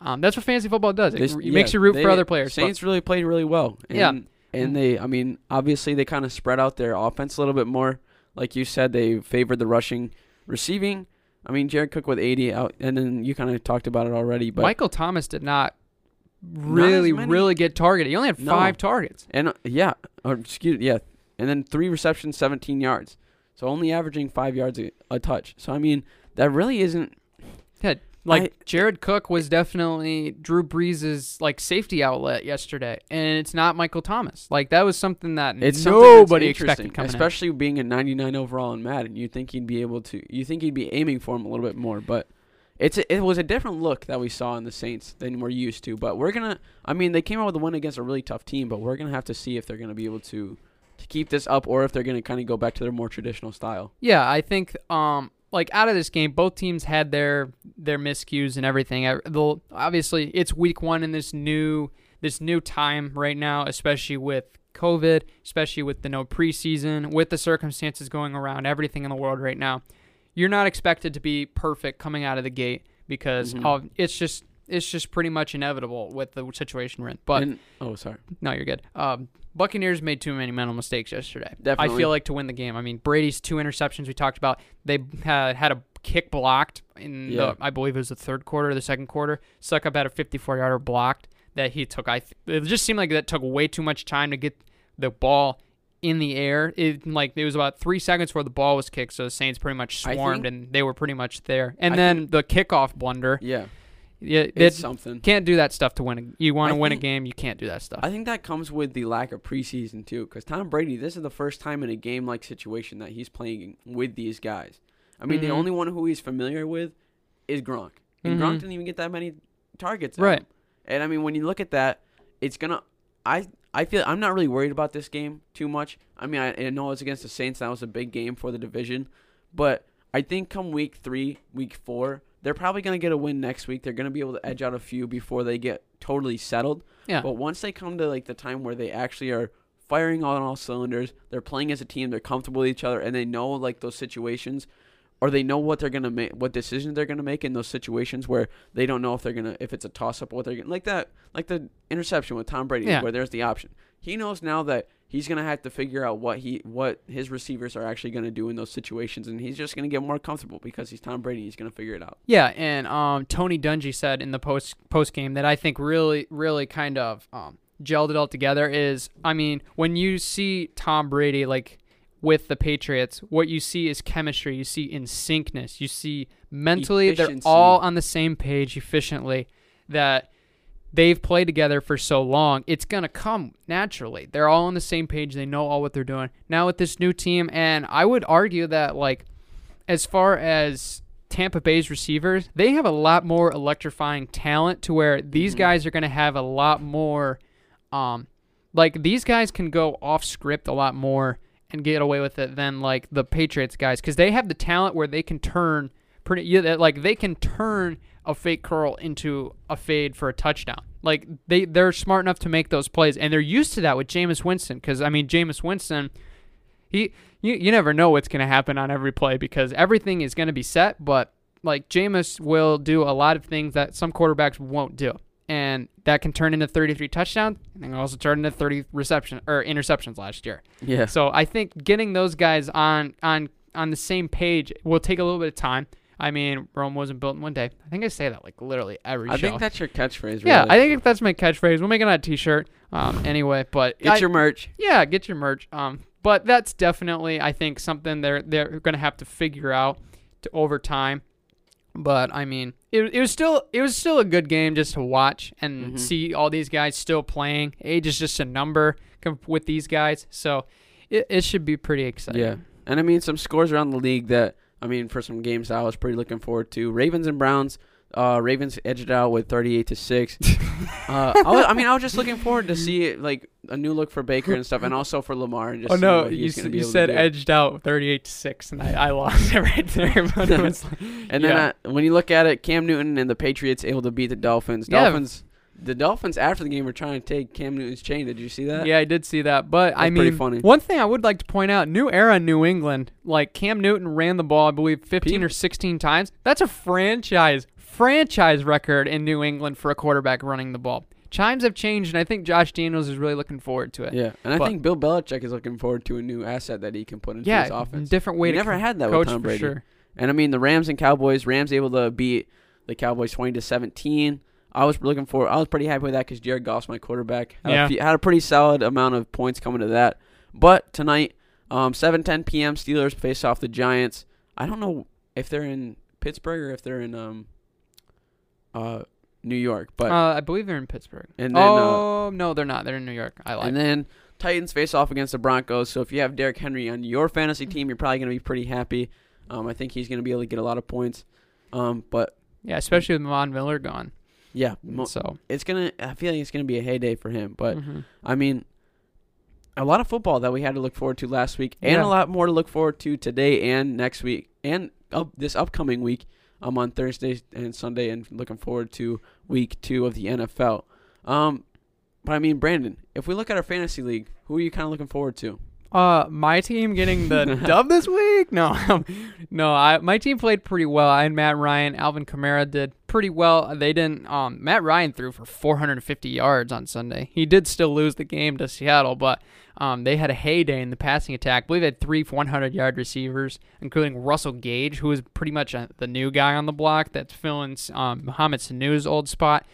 Um, that's what fantasy football does. It, This- yeah, makes you root they- for other players. but- Saints really played really well. And, Yeah. And they, I mean, obviously they kind of spread out their offense a little bit more. Like you said, they favored the rushing, receiving. I mean, Jared Cook with 80 out, and then you kind of talked about it already. But Michael Thomas did not really, many- really get targeted. He only had No. five targets. and uh, yeah, or excuse yeah, and then three receptions, 17 yards. So only averaging five yards a, a touch. So I mean, that really isn't. Like I- Jared Cook was definitely Drew Brees' like safety outlet yesterday, and it's not Michael Thomas. Like that was something that It's something nobody expected coming in. especially being a 99 overall in Madden. You think he'd be able to? You think he'd be aiming for him a little bit more, but it's a, it was a different look that we saw in the Saints than we're used to. But we're gonna. I mean, they came out with a win against a really tough team, but we're gonna have to see if they're gonna be able to to keep this up or if they're gonna kind of go back to their more traditional style. Yeah, I think um like out of this game, both teams had their their miscues and everything. They'll- Obviously, it's week one in this new this new time right now, especially with COVID, especially with the no preseason, with the circumstances going around, everything in the world right now. You're not expected to be perfect coming out of the gate because Mhm. of, it's just it's just pretty much inevitable with the situation we're in. But And- oh, sorry. no, you're good. Um, Buccaneers made too many mental mistakes yesterday. I feel like to win the game. I mean, Brady's two interceptions we talked about. They had had a kick blocked in Yeah. the I believe it was the third quarter, or the second quarter. Succop had a 54 yarder blocked that he took. I th- it just seemed like that took way too much time to get the ball in the air. It like it was about three seconds before the ball was kicked, so the Saints pretty much swarmed think- and they were pretty much there. And I then the kickoff blunder. Yeah, Yeah, it's something. can't do that stuff to win. A, you want to win a game, you can't do that stuff. I think that comes with the lack of preseason too, because Tom Brady, this is the first time in a game-like situation that he's playing with these guys. I mean, the Mhm. only one who he's familiar with is Gronk, and Mhm. Gronk didn't even get that many targets. Right. him. And I mean, when you look at that, it's gonna. I I feel I'm not really worried about this game too much. I mean, I, I know it's against the Saints. That was a big game for the division, but I think come week three, week four, they're probably gonna get a win next week. They're gonna be able to edge out a few before they get totally settled. yeah. But once they come to like the time where they actually are firing on all cylinders, they're playing as a team, they're comfortable with each other, and they know like those situations, or they know what they're gonna make, what decisions they're gonna make in those situations where they don't know if they're gonna, if it's a toss up, what they're gonna like that, like the interception with Tom Brady, Yeah. where there's the option. He knows now that he's gonna have to figure out what he, what his receivers are actually gonna do in those situations, and he's just gonna get more comfortable because he's Tom Brady. He's gonna figure it out. Yeah, and um, Tony Dungy said in the post post game that I think really, really kind of um, gelled it all together. Is I mean, when you see Tom Brady like with the Patriots, what you see is chemistry. You see in syncness. You see mentally they're all on the same page efficiently. That they've played together for so long, it's going to come naturally. They're all on the same page. They know all what they're doing. Now with this new team, and I would argue that, like, as far as Tampa Bay's receivers, they have a lot more electrifying talent to where these Mhm. guys are going to have a lot more, um, like, these guys can go off script a lot more and get away with it than, like, the Patriots guys because they have the talent where they can turn pretty, like, they can turn a fake curl into a fade for a touchdown. Like they they're smart enough to make those plays, and they're used to that with Jameis Winston. Because I mean, Jameis Winston, he you you never know what's gonna happen on every play because everything is gonna be set. But like Jameis will do a lot of things that some quarterbacks won't do, and that can turn into 33 touchdowns, and can also turn into 30 reception or interceptions last year. Yeah. So I think getting those guys on on on the same page will take a little bit of time. I mean, Rome wasn't built in one day. I think I say that like literally every show. I show. think that's your catchphrase. yeah, really. I think that's my catchphrase. We'll make it on a T-shirt. Um, anyway, but Get I- your merch. yeah, get your merch. Um, but that's definitely I think something they're they're gonna have to figure out to over time. But I mean, it, it was still it was still a good game just to watch and Mhm. see all these guys still playing. Age is just a number with these guys, so it, it should be pretty exciting. Yeah. And I mean, some scores around the league that, I mean, for some games I was pretty looking forward to. Ravens and Browns. Uh, Ravens edged it out with 38 to 6. uh, I, was, I mean, I was just looking forward to see like a new look for Baker and stuff, and also for Lamar. And just Oh no, you, s- you said edged out 38 to 6 and I, I lost it right there. But it was like, And then yeah. uh, when you look at it, Cam Newton and the Patriots able to beat the Dolphins. Yeah. Dolphins, the Dolphins after the game were trying to take Cam Newton's chain. Did you see that? Yeah, I did see that. But I That's pretty mean, funny. one thing I would like to point out: new era in New England. Like Cam Newton ran the ball, I believe, 15 or 16 times. That's a franchise franchise record in New England for a quarterback running the ball. Times have changed, and I think Josh Daniels is really looking forward to it. Yeah, and I think Bill Belichick is looking forward to a new asset that he can put into Yeah, his offense. different way he to never co- had that with Tom Brady. sure. And I mean, the Rams and Cowboys. Rams able to beat the Cowboys twenty to seventeen. I was looking for. I was pretty happy with that because Jared Goff's my quarterback. Had, Yeah. a few, had a pretty solid amount of points coming to that. But tonight, um, seven ten p.m. Steelers face off the Giants. I don't know if they're in Pittsburgh or if they're in um, uh, New York. But uh, I believe they're in Pittsburgh. And then, uh, oh no, they're not. They're in New York. I lied. And then Titans face off against the Broncos. So if you have Derrick Henry on your fantasy team, you're probably going to be pretty happy. Um, I think he's going to be able to get a lot of points. Um, but yeah, especially with Von Miller gone. Yeah, mo- so it's gonna. I feel like it's gonna be a heyday for him. But mhm. I mean, a lot of football that we had to look forward to last week, and Yeah. a lot more to look forward to today and next week, and up this upcoming week. I'm on Thursday and Sunday, and looking forward to week two of the NFL. Um, but I mean, Brandon, if we look at our fantasy league, who are you kind of looking forward to? Uh, my team getting the dub this week? No, no. I my team played pretty well. I had Matt Ryan, Alvin Kamara did pretty well. They didn't. Um, Matt Ryan threw for 450 yards on Sunday. He did still lose the game to Seattle, but um, they had a heyday in the passing attack. I believe they had three 100 yard receivers, including Russell Gage, who is pretty much uh the new guy on the block that's filling um, Mohamed Sanu's old spot.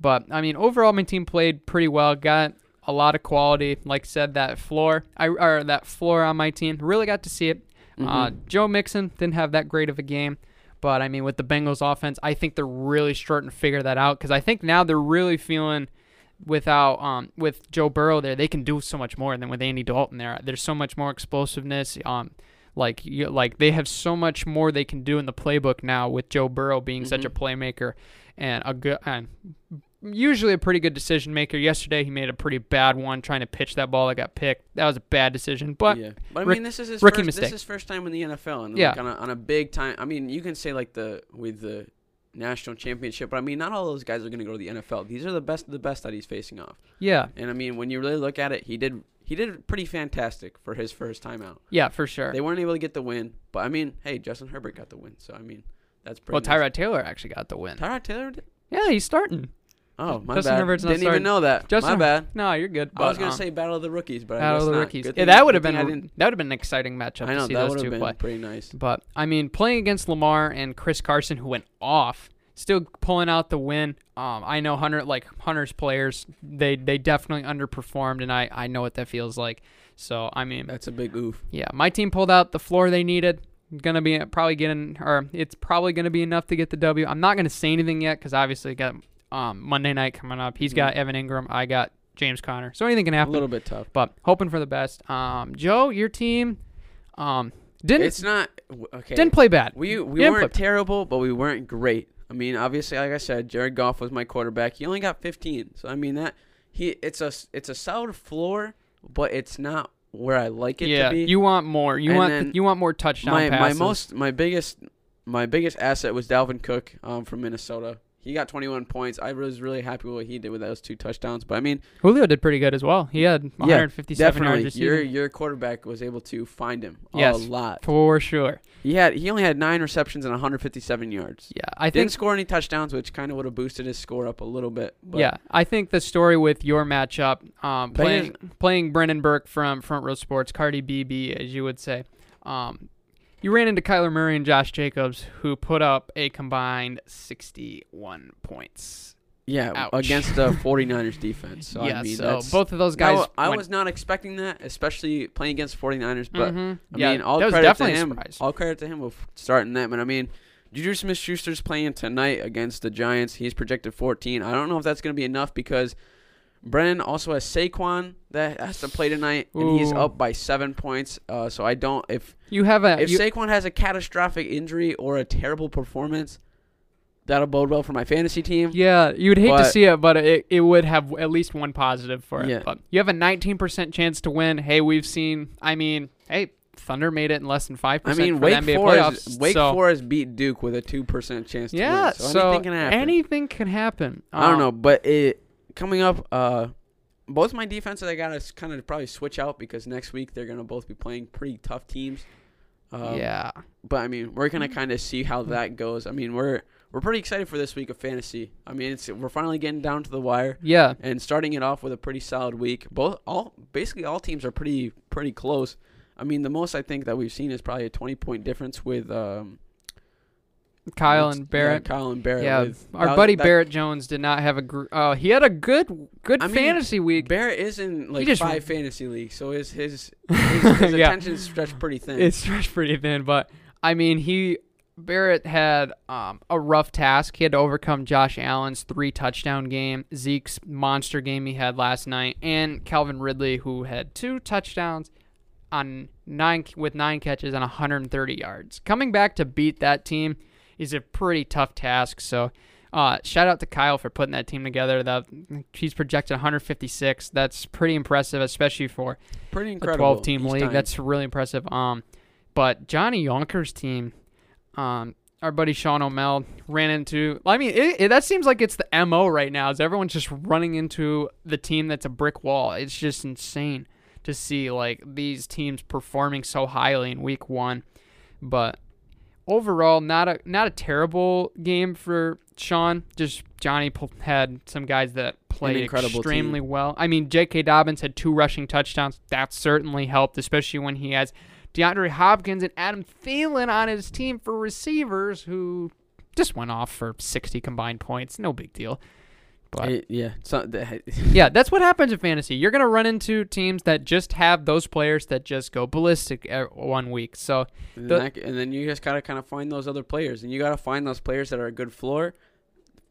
But I mean, overall, my team played pretty well. Got a lot of quality. Like I said, that floor, I or that floor on my team, really got to see it. Uh, Mhm. Joe Mixon didn't have that great of a game, but I mean, with the Bengals offense, I think they're really starting to figure that out because I think now they're really feeling without um with Joe Burrow there, they can do so much more than with Andy Dalton there. There's so much more explosiveness. Um, like you, like they have so much more they can do in the playbook now with Joe Burrow being such a playmaker and a good and usually a pretty good decision maker. Yesterday he made a pretty bad one trying to pitch that ball that got picked. That was a bad decision, but yeah. but I mean, this is his rookie first, mistake. This is his first time in the NFL, and Yeah. like on a, on a big time. I mean, you can say like the with the national championship, but I mean, not all those guys are going to go to the NFL. These are the best of the best that he's facing off. yeah, And I mean, when you really look at it, he did he did pretty fantastic for his first time out. yeah, for sure. They weren't able to get the win, but I mean, hey, Justin Herbert got the win, so I mean, that's pretty. Well, nice. Tyrod Taylor actually got the win. Tyrod Taylor. Did? Yeah, he's starting. Oh my Justin bad. Herbert's not Didn't starting. even know that. Justin- my bad. No, you're good. I was gonna um, say battle of the rookies, but I battle guess of the not. rookies. Good Yeah, thing- that would have good been thing I didn't. that would have been an exciting matchup I know to see that those would two have been play. pretty nice. But I mean, playing against Lamar and Chris Carson, who went off, still pulling out the win. Um, I know Hunter, like Hunter's players, they they definitely underperformed, and I I know what that feels like. So I mean, That's a big oof. yeah, my team pulled out the floor they needed. Gonna be probably getting, or it's probably gonna be enough to get the W. I'm not gonna say anything yet because obviously got um, Monday night coming up. He's Mhm. got Evan Engram. I got James Conner. So anything can happen. A little bit tough. but hoping for the best. Um, Joe, your team um, didn't It's not okay. didn't play bad. We we Didn't weren't terrible, but we weren't great. I mean, obviously, like I said, Jared Goff was my quarterback. He only got 15, so I mean that he it's a it's a solid floor, but it's not where I like it yeah, to be. you want more. You And want you want more touchdown my passes. my most my biggest my biggest asset was Dalvin Cook um, from Minnesota. He got 21 points. I was really happy with what he did with those two touchdowns. But I mean, Julio did pretty good as well. He had 157 yards definitely, receiving. your your quarterback was able to find him Yes. a lot. for sure. He had he only had nine receptions and 157 yards. Yeah, I Didn't think score any touchdowns, which kind of would have boosted his score up a little bit. But yeah, I think the story with your matchup, um, playing playing Brendan Burke from Front Row Sports, Cardi BB, as you would say, um, you ran into Kyler Murray and Josh Jacobs, who put up a combined 61 points. Yeah, Ouch. against the 49ers defense. So yeah, I mean, so both of those guys. I was not expecting that, especially playing against 49ers. But Mhm. I yeah, mean, all credit definitely to him. All credit to him with starting that. And I mean, Juju Smith-Schuster's playing tonight against the Giants. He's projected 14. I don't know if that's going to be enough because Brennan also has Saquon that has to play tonight, and he's up by seven points. Uh, so I don't if You have a if you, Saquon has a catastrophic injury or a terrible performance, that'll bode well for my fantasy team. Yeah, you would hate to see it, but it, it would have at least one positive for it. Yeah. But you have a 19% chance to win. Hey, we've seen. I mean, hey, Thunder made it in less than five I percent mean, for Wake Forest, playoffs. Wake so, Forest beat Duke with a two percent chance. To yeah, win, so, anything can happen. anything can happen. I don't Um, know, but it coming up. Uh, both my defenses I gotta kind of probably switch out because next week they're gonna both be playing pretty tough teams. Um, yeah, but I mean, we're gonna kind of see how that goes. I mean, we're we're pretty excited for this week of fantasy. I mean, it's we're finally getting down to the wire yeah, and starting it off with a pretty solid week. Both all basically all teams are pretty pretty close. I mean, the most I think that we've seen is probably a twenty point difference with um, Kyle and Barrett. Yeah, Kyle and Barrett. Yeah, with- our that- buddy that- Barrett Jones did not have a. Gr- uh, he had a good, good I mean, fantasy week. Barrett is in like just- five fantasy leagues, so his his his, his Yeah. attention stretched pretty thin. It's stretched pretty thin, but I mean, he Barrett had um, a rough task. He had to overcome Josh Allen's three touchdown game, Zeke's monster game he had last night, and Calvin Ridley, who had two touchdowns on nine with nine catches and 130 yards. Coming back to beat that team is a pretty tough task. So. Uh, shout out to Kyle for putting that team together. That he's projected 156. That's pretty impressive, especially for pretty incredible. a 12 team league. time. That's really impressive. Um, but Johnny Yonkers' team, um, our buddy Sean O'Mell ran into. I mean, it, it, that seems like it's the mo right now. Is everyone's just running into the team that's a brick wall? It's just insane to see like these teams performing so highly in week one, but overall not a not a terrible game for Sean. Just Johnny had some guys that played extremely well. I mean, J.K. Dobbins had two rushing touchdowns. That certainly helped, especially when he has DeAndre Hopkins and Adam Thielen on his team for receivers who just went off for 60 combined points. No big deal. But It- yeah, so, the, yeah, that's what happens in fantasy. You're going to run into teams that just have those players that just go ballistic one week. So, and, The- then that- and then you just gotta kind of find those other players, and you gotta find those players that are a good floor,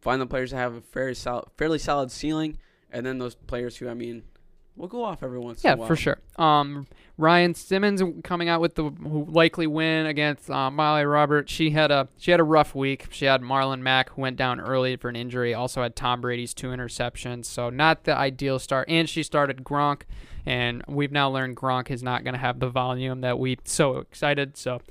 find the players that have a fairly solid, fairly solid ceiling, and then those players who I mean, will go off every once. yeah, in a while. for sure. Um, Ryan Simmons coming out with the likely win against uh, Molly Roberts. She had a she had a rough week. She had Marlon Mack who went down early for an injury. Also had Tom Brady's two interceptions. So not the ideal start. And she started Gronk, and we've now learned Gronk is not going to have the volume that we so excited. So.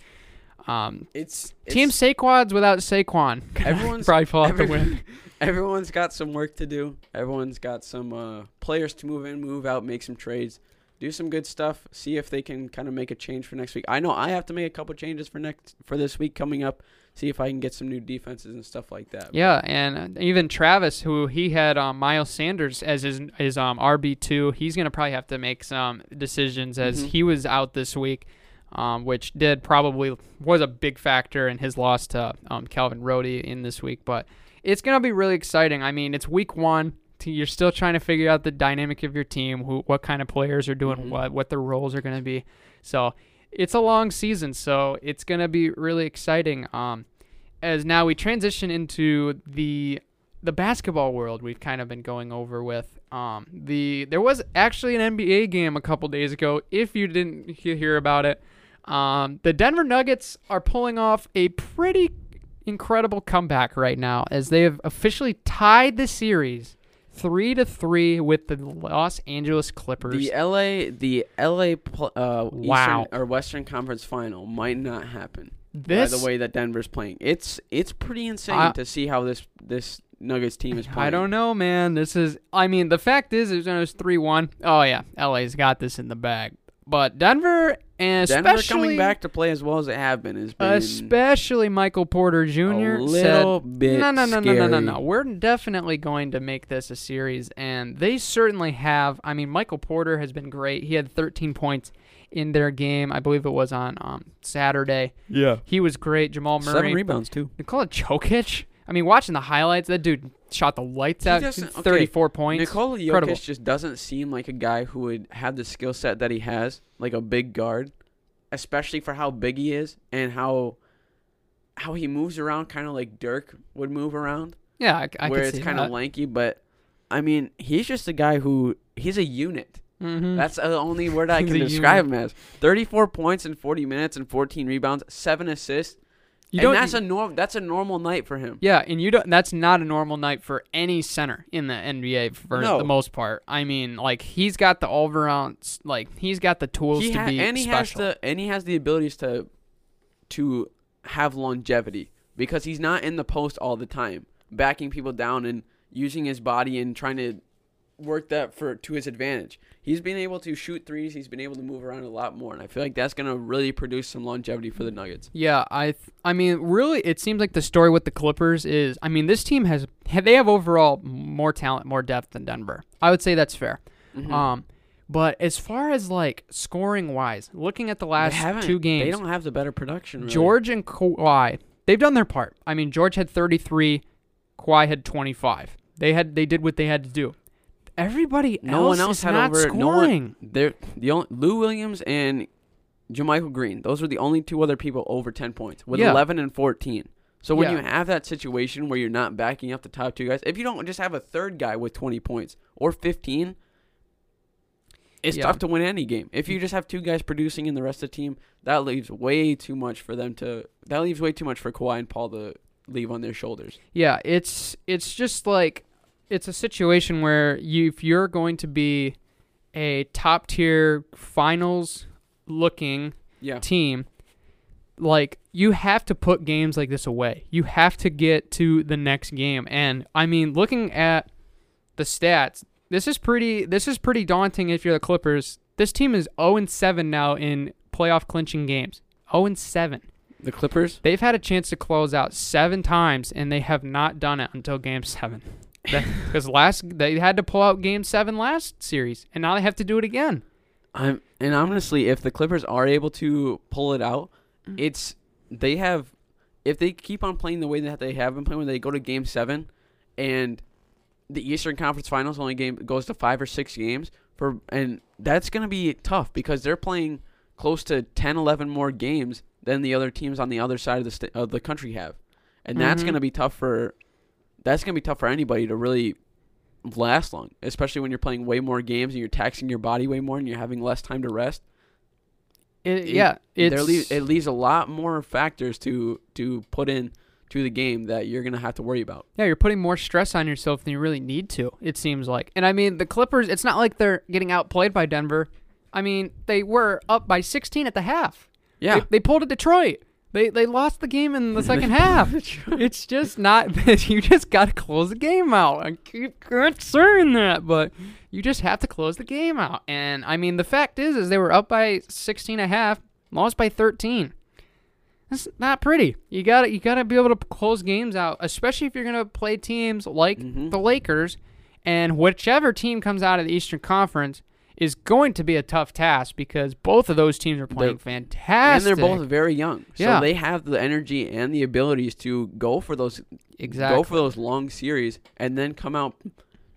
Um, It's, it's Team Saquads without Saquon. Everyone's- probably pull out the win. Everyone's got some work to do. Everyone's got some uh, players to move in, move out, make some trades, do some good stuff. See if they can kind of make a change for next week. I know I have to make a couple changes for next for this week coming up. See if I can get some new defenses and stuff like that. Yeah, and even Travis, who he had um, Miles Sanders as his his um, RB two, he's gonna probably have to make some decisions as Mhm. he was out this week, um, which did probably was a big factor in his loss to um, Calvin Rhodey in this week. But it's gonna be really exciting. I mean, it's week one. You're still trying to figure out the dynamic of your team, who what kind of players are doing Mhm. what, what their roles are gonna be. So it's a long season, so it's gonna be really exciting. Um, as now we transition into the the basketball world we've kind of been going over with. Um, the there was actually an NBA game a couple days ago. If you didn't hear about it, um, the Denver Nuggets are pulling off a pretty incredible comeback right now as they have officially tied the series three to three with the Los Angeles Clippers. The LA, the LA, pl- uh, Wow. Eastern or Western Conference Final might not happen this by the way that Denver's playing. It's it's pretty insane I- to see how this this Nuggets team is playing. I don't know, man. This is. I mean, the fact is, it was three one. Oh yeah, LA's got this in the bag. But Denver and Denver especially coming back to play as well as they have been has been especially Michael Porter Jr. a said, little bit no, no, no, no, no, no, no. We're definitely going to make this a series, and they certainly have. I mean, Michael Porter has been great. He had 13 points in their game. I believe it was on um, Saturday. Yeah, He was great. Jamal Murray, seven rebounds too. Nikola Jokic. I mean, watching the highlights, that dude shot the lights He out. doesn't- okay, 34 points. Nikola Jokic Incredible. just doesn't seem like a guy who would have the skill set that he has, like a big guard, especially for how big he is and how how he moves around, kind of like Dirk would move around, Yeah, I, I where it's kind of lanky. But I mean, he's just a guy who he's a unit. Mhm. That's the only word I can describe him as. Thirty-four points in forty minutes and fourteen rebounds, seven assists. You and don't. that's a norm. That's a normal night for him. yeah, and you don't. That's not a normal night for any center in the NBA for No. the most part. I mean, like he's got the all around. Like he's got the tools he to ha- be and he special. has the and he has the abilities to to have longevity because he's not in the post all the time, backing people down and using his body and trying to work that for to his advantage. He's been able to shoot threes. He's been able to move around a lot more, and I feel like that's gonna really produce some longevity for the Nuggets. Yeah, I th- I mean, really, it seems like the story with the Clippers is, I mean, this team has they have overall more talent, more depth than Denver. I would say that's fair. Mhm. Um, but as far as like scoring wise, looking at the last two games, They don't have the better production. Really. George and Kawhi, they've done their part. I mean, George had 33, Kawhi had 25. They had they did what they had to do. Everybody no else one else is had not over. No scoring. one. They're the only Lou Williams and JaMychal Green. Those were the only two other people over ten points with Yeah. eleven and fourteen. So when Yeah. you have that situation where you're not backing up the top two guys, if you don't just have a third guy with twenty points or fifteen, it's Yeah. tough to win any game. If you just have two guys producing in the rest of the team, that leaves way too much for them to. That leaves way too much for Kawhi and Paul to leave on their shoulders. Yeah, it's it's just like it's a situation where you if you're going to be a top tier finals looking Yeah. team, like you have to put games like this away. You have to get to the next game. And I mean, looking at the stats, this is pretty this is pretty daunting if you're the Clippers. This team is 0 and 7 now in playoff clinching games. 0 and 7. The Clippers. They've had a chance to close out 7 times and they have not done it until game 7. Because last they had to pull out game 7 last series and now they have to do it again. I'm and honestly, if the Clippers are able to pull it out, Mm. it's they have if they keep on playing the way that they have been playing when they go to game 7 and the Eastern Conference Finals only game goes to 5 or 6 games for and that's going to be tough because they're playing close to 10 11 more games than the other teams on the other side of the sta- of the country have. And that's Mhm. going to be tough for that's going to be tough for anybody to really last long, especially when you're playing way more games and you're taxing your body way more and you're having less time to rest. It, It- yeah, There leaves, it leaves a lot more factors to to put in to the game that you're gonna have to worry about. Yeah, you're putting more stress on yourself than you really need to, it seems like. And I mean, the Clippers, it's not like they're getting outplayed by Denver. I mean, they were up by 16 at the half. Yeah, They, they pulled a Detroit. They they lost the game in the second half. It's just not that you just got to close the game out. I keep saying that, but you just have to close the game out. And I mean, the fact is is they were up by 16 and a half, lost by 13. That's not pretty. You got to you got to be able to close games out, especially if you're going to play teams like Mhm. the Lakers and whichever team comes out of the Eastern Conference is going to be a tough task because both of those teams are playing and fantastic. And they're both very young, so Yeah. they have the energy and the abilities to go for those exactly go for those long series and then come out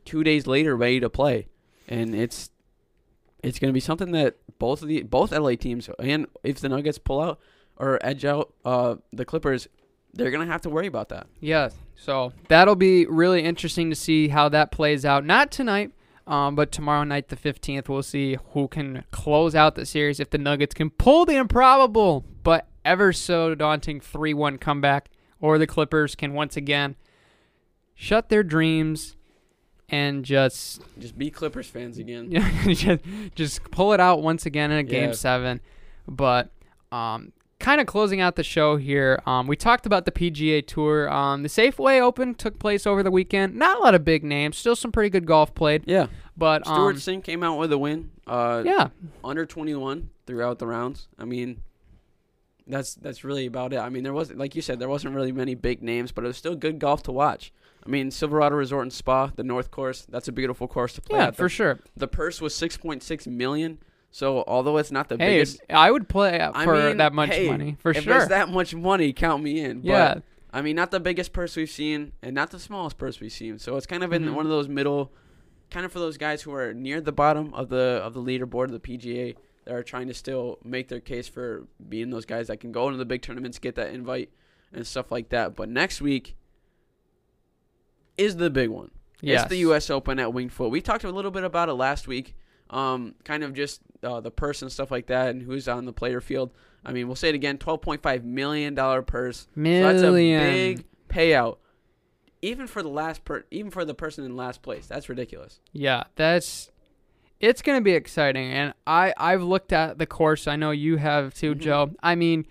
two days later ready to play, and it's it's gonna be something that both of the both LA teams and if the Nuggets pull out or edge out uh, the Clippers, they're gonna have to worry about that. Yeah, so that'll be really interesting to see how that plays out. Not tonight, um, but tomorrow night, the 15th, we'll see who can close out the series if the Nuggets can pull the improbable but ever so daunting 3 1 comeback, or the Clippers can once again shut their dreams and just Just be Clippers fans again. just, just pull it out once again in a game Yeah. seven. But um, kind of closing out the show here, um, we talked about the PGA Tour. Um, the Safeway Open took place over the weekend. Not a lot of big names, still some pretty good golf played. Yeah, But Stewart um, Cink came out with a win. Uh, yeah, under 21 throughout the rounds. I mean, that's that's really about it. I mean, there wasn't like you said, there wasn't really many big names, but it was still good golf to watch. I mean, Silverado Resort and Spa, the North Course, that's a beautiful course to play. yeah, at. for sure. the purse was 6.6 million. So although it's not the Hey, biggest, I would play I for mean, that much hey, money for if sure. If there's that much money, count me in. But, yeah, I mean, not the biggest purse we've seen, and not the smallest purse we've seen. So it's kind of in Mhm. one of those middle, kind of for those guys who are near the bottom of the of the leaderboard of the PGA that are trying to still make their case for being those guys that can go into the big tournaments, get that invite, and stuff like that. But next week is the big one. yes. It's the U.S. Open at Winged Foot. We talked a little bit about it last week, um, kind of just uh, the purse and stuff like that, and who's on the player field. I mean, we'll say it again: twelve point five million dollar purse. Million. So that's a big payout, even for the last per, even for the person in last place. That's ridiculous. Yeah, that's it's going to be exciting and I I've looked at the course. I know you have too, Mhm. Joe. I mean,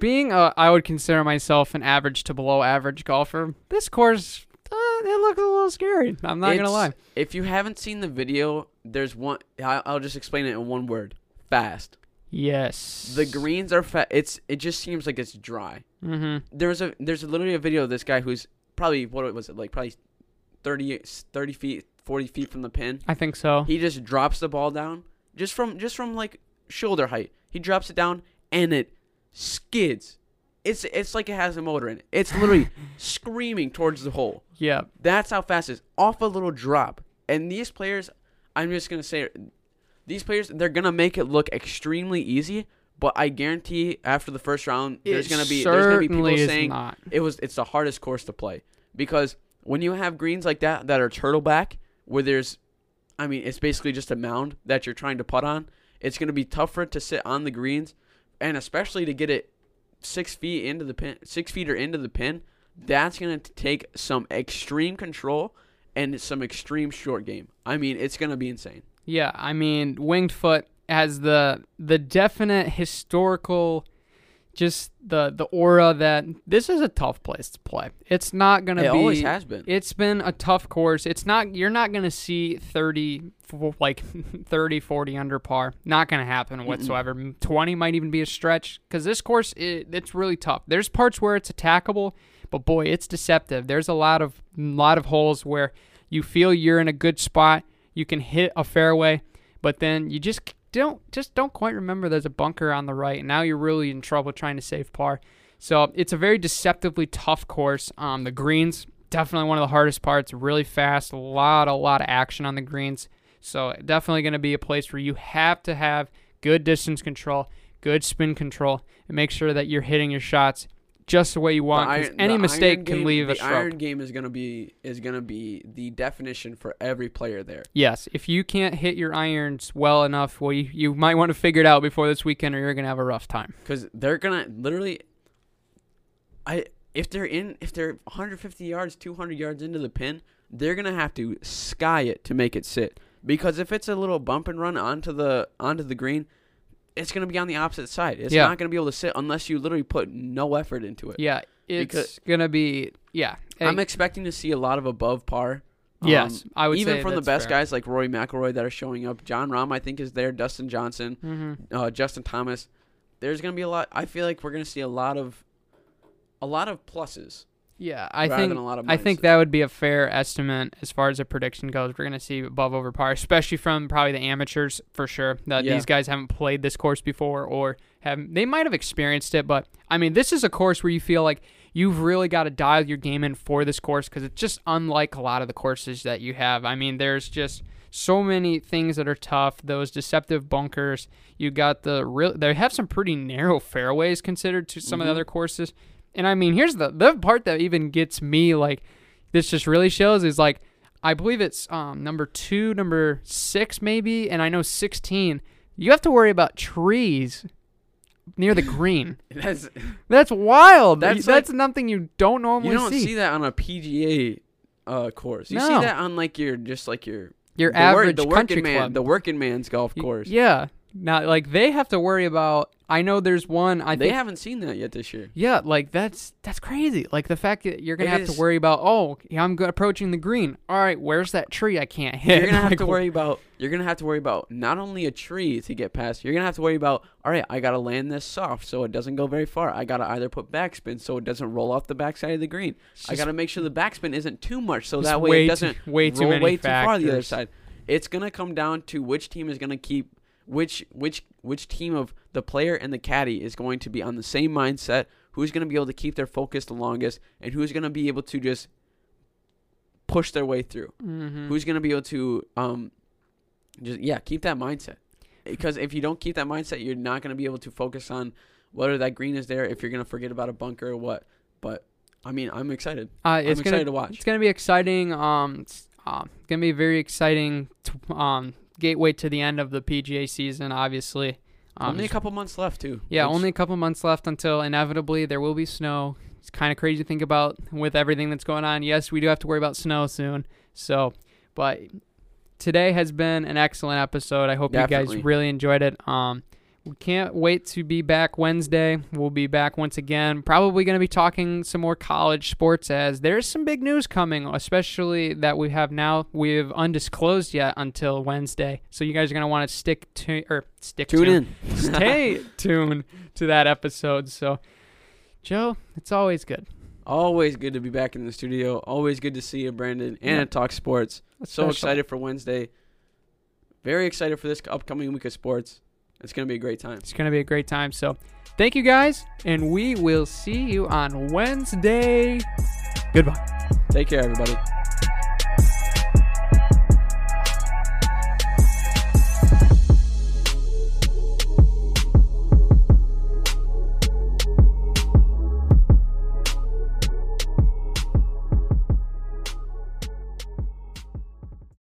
being a I would consider myself an average to below average golfer. This course uh, it looks a little scary. I'm not going to lie. If you haven't seen the video, there's one. I'll just explain it in one word: fast. Yes. The greens are fat. It's it just seems like it's dry. Mhm. There's a there's literally a video of this guy who's probably what was it like probably 30, 30 feet, forty feet from the pin. I think so. He just drops the ball down just from just from like shoulder height. He drops it down and it skids. It's it's like it has a motor in it. It's literally screaming towards the hole. yeah. That's how fast it is. Off a little drop. And these players, I'm just gonna say, these players they're gonna make it look extremely easy. But I guarantee after the first round, there's gonna be there's gonna be people saying not. it was it's the hardest course to play because when you have greens like that that are turtleback where there's I mean it's basically just a mound that you're trying to putt on it's going to be tougher to sit on the greens and especially to get it six feet into the pin six feet or into the pin that's going to take some extreme control and some extreme short game I mean it's going to be insane Yeah, I mean, Winged Foot has the the definite historical just the the aura that this is a tough place to play. It's not going to be it always has been It's been a tough course. It's not you're not going to see 30 like 30 40 under par. Not going to happen whatsoever. 20 might even be a stretch cuz this course it, it's really tough. There's parts where it's attackable, but boy, it's deceptive. There's a lot of lot of holes where you feel you're in a good spot, you can hit a fairway, but then you just don't just don't quite remember there's a bunker on the right. And now you're really in trouble trying to save par. So it's a very deceptively tough course. Um, the greens definitely one of the hardest parts. Really fast, a lot, a lot of action on the greens. So definitely going to be a place where you have to have good distance control, good spin control, and make sure that you're hitting your shots just the way you want. iron- any mistake iron can game- leave a the iron game is gonna be is gonna be the definition for every player there. Yes, if you can't hit your irons well enough, well, you, you might want to figure it out before this weekend, or you're gonna have a rough time. because they're gonna literally. I if they're in if they're 150 yards, 200 yards into the pin, they're gonna have to sky it to make it sit. Because if it's a little bump and run onto the onto the green, it's gonna be on the opposite side. It's Yeah. not gonna be able to sit unless you literally put no effort into it. Yeah, it's Because- gonna be yeah. I'm expecting to see a lot of above par. um, yes, I would even from the best fair. guys like Rory McIlroy that are showing up. Jon Rahm, I think, is there. Dustin Johnson, Mhm. uh, Justin Thomas. There's gonna be a lot. I feel like we're gonna see a lot of, a lot of pluses. Yeah, I think a lot of I think that would be a fair estimate as far as a prediction goes. We're gonna see above over par, especially from probably the amateurs for sure. That Yeah. these guys haven't played this course before or have they might have experienced it, but I mean this is a course where you feel like you've really got to dial your game in for this course because it's just unlike a lot of the courses that you have. I mean, there's just so many things that are tough. Those deceptive bunkers. You got the real. They have some pretty narrow fairways considered to some of the Mhm. other courses. And I mean, here's the the part that even gets me like this just really shows is like I believe it's um number 2, number 6 maybe, and I know 16. You have to worry about trees near the green. That's That's wild. That's That's, like- something you don't normally you don't see. see that on a PGA uh, course. You see that on like your just like your Your the average the country working man, club. the working man's golf course. Yeah. Now, like they have to worry about. I know there's one. I they think. haven't seen that yet this year. yeah, like that's that's crazy. Like the fact that you're gonna It have is- to worry about. Oh, yeah, I'm approaching the green. All right, where's that tree I can't hit? You're gonna have Like, to worry about. You're gonna have to worry about not only a tree to get past. You're gonna have to worry about. All right, I gotta land this soft so it doesn't go very far. I gotta either put backspin so it doesn't roll off the backside of the green. it's I gotta make sure the backspin isn't too much so that way way it doesn't way too roll many way too far the other side. It's gonna come down to which team is gonna keep which which which team of the player and the caddy is going to be on the same mindset. Who's gonna be able to keep their focus the longest, and who's gonna be able to just push their way through. Mhm. Who's gonna be able to um just yeah keep that mindset because if you don't keep that mindset, you're not gonna be able to focus on whether that green is there. If you're gonna forget about a bunker or what, but I mean I'm excited. Uh, it's I'm gonna excited to watch. it's gonna be exciting. Um, it's um, gonna be very exciting. T- um, gateway to the end of the PGA season. Obviously. Um, Only a couple months left too. Yeah, which- only a couple months left until inevitably there will be snow. It's kind of crazy to think about with everything that's going on. Yes, we do have to worry about snow soon. So, but today has been an excellent episode. I hope you guys really enjoyed it. Um, we can't wait to be back Wednesday. We'll be back once again. Probably going to be talking some more college sports as there's some big news coming, especially that we have now. We've undisclosed yet until Wednesday. So you guys are going to want to stick to or er, stick tune tuned in. stay tuned to that episode. So, Joe, it's always good. Always good to be back in the studio. Always good to see you, Brandon, and Yeah. talk sports. So Special. excited for Wednesday. Very excited for this upcoming week of sports. It's gonna be a great time. It's going to be a great time. So, thank you guys, and we will see you on Wednesday. Goodbye. Take care, everybody.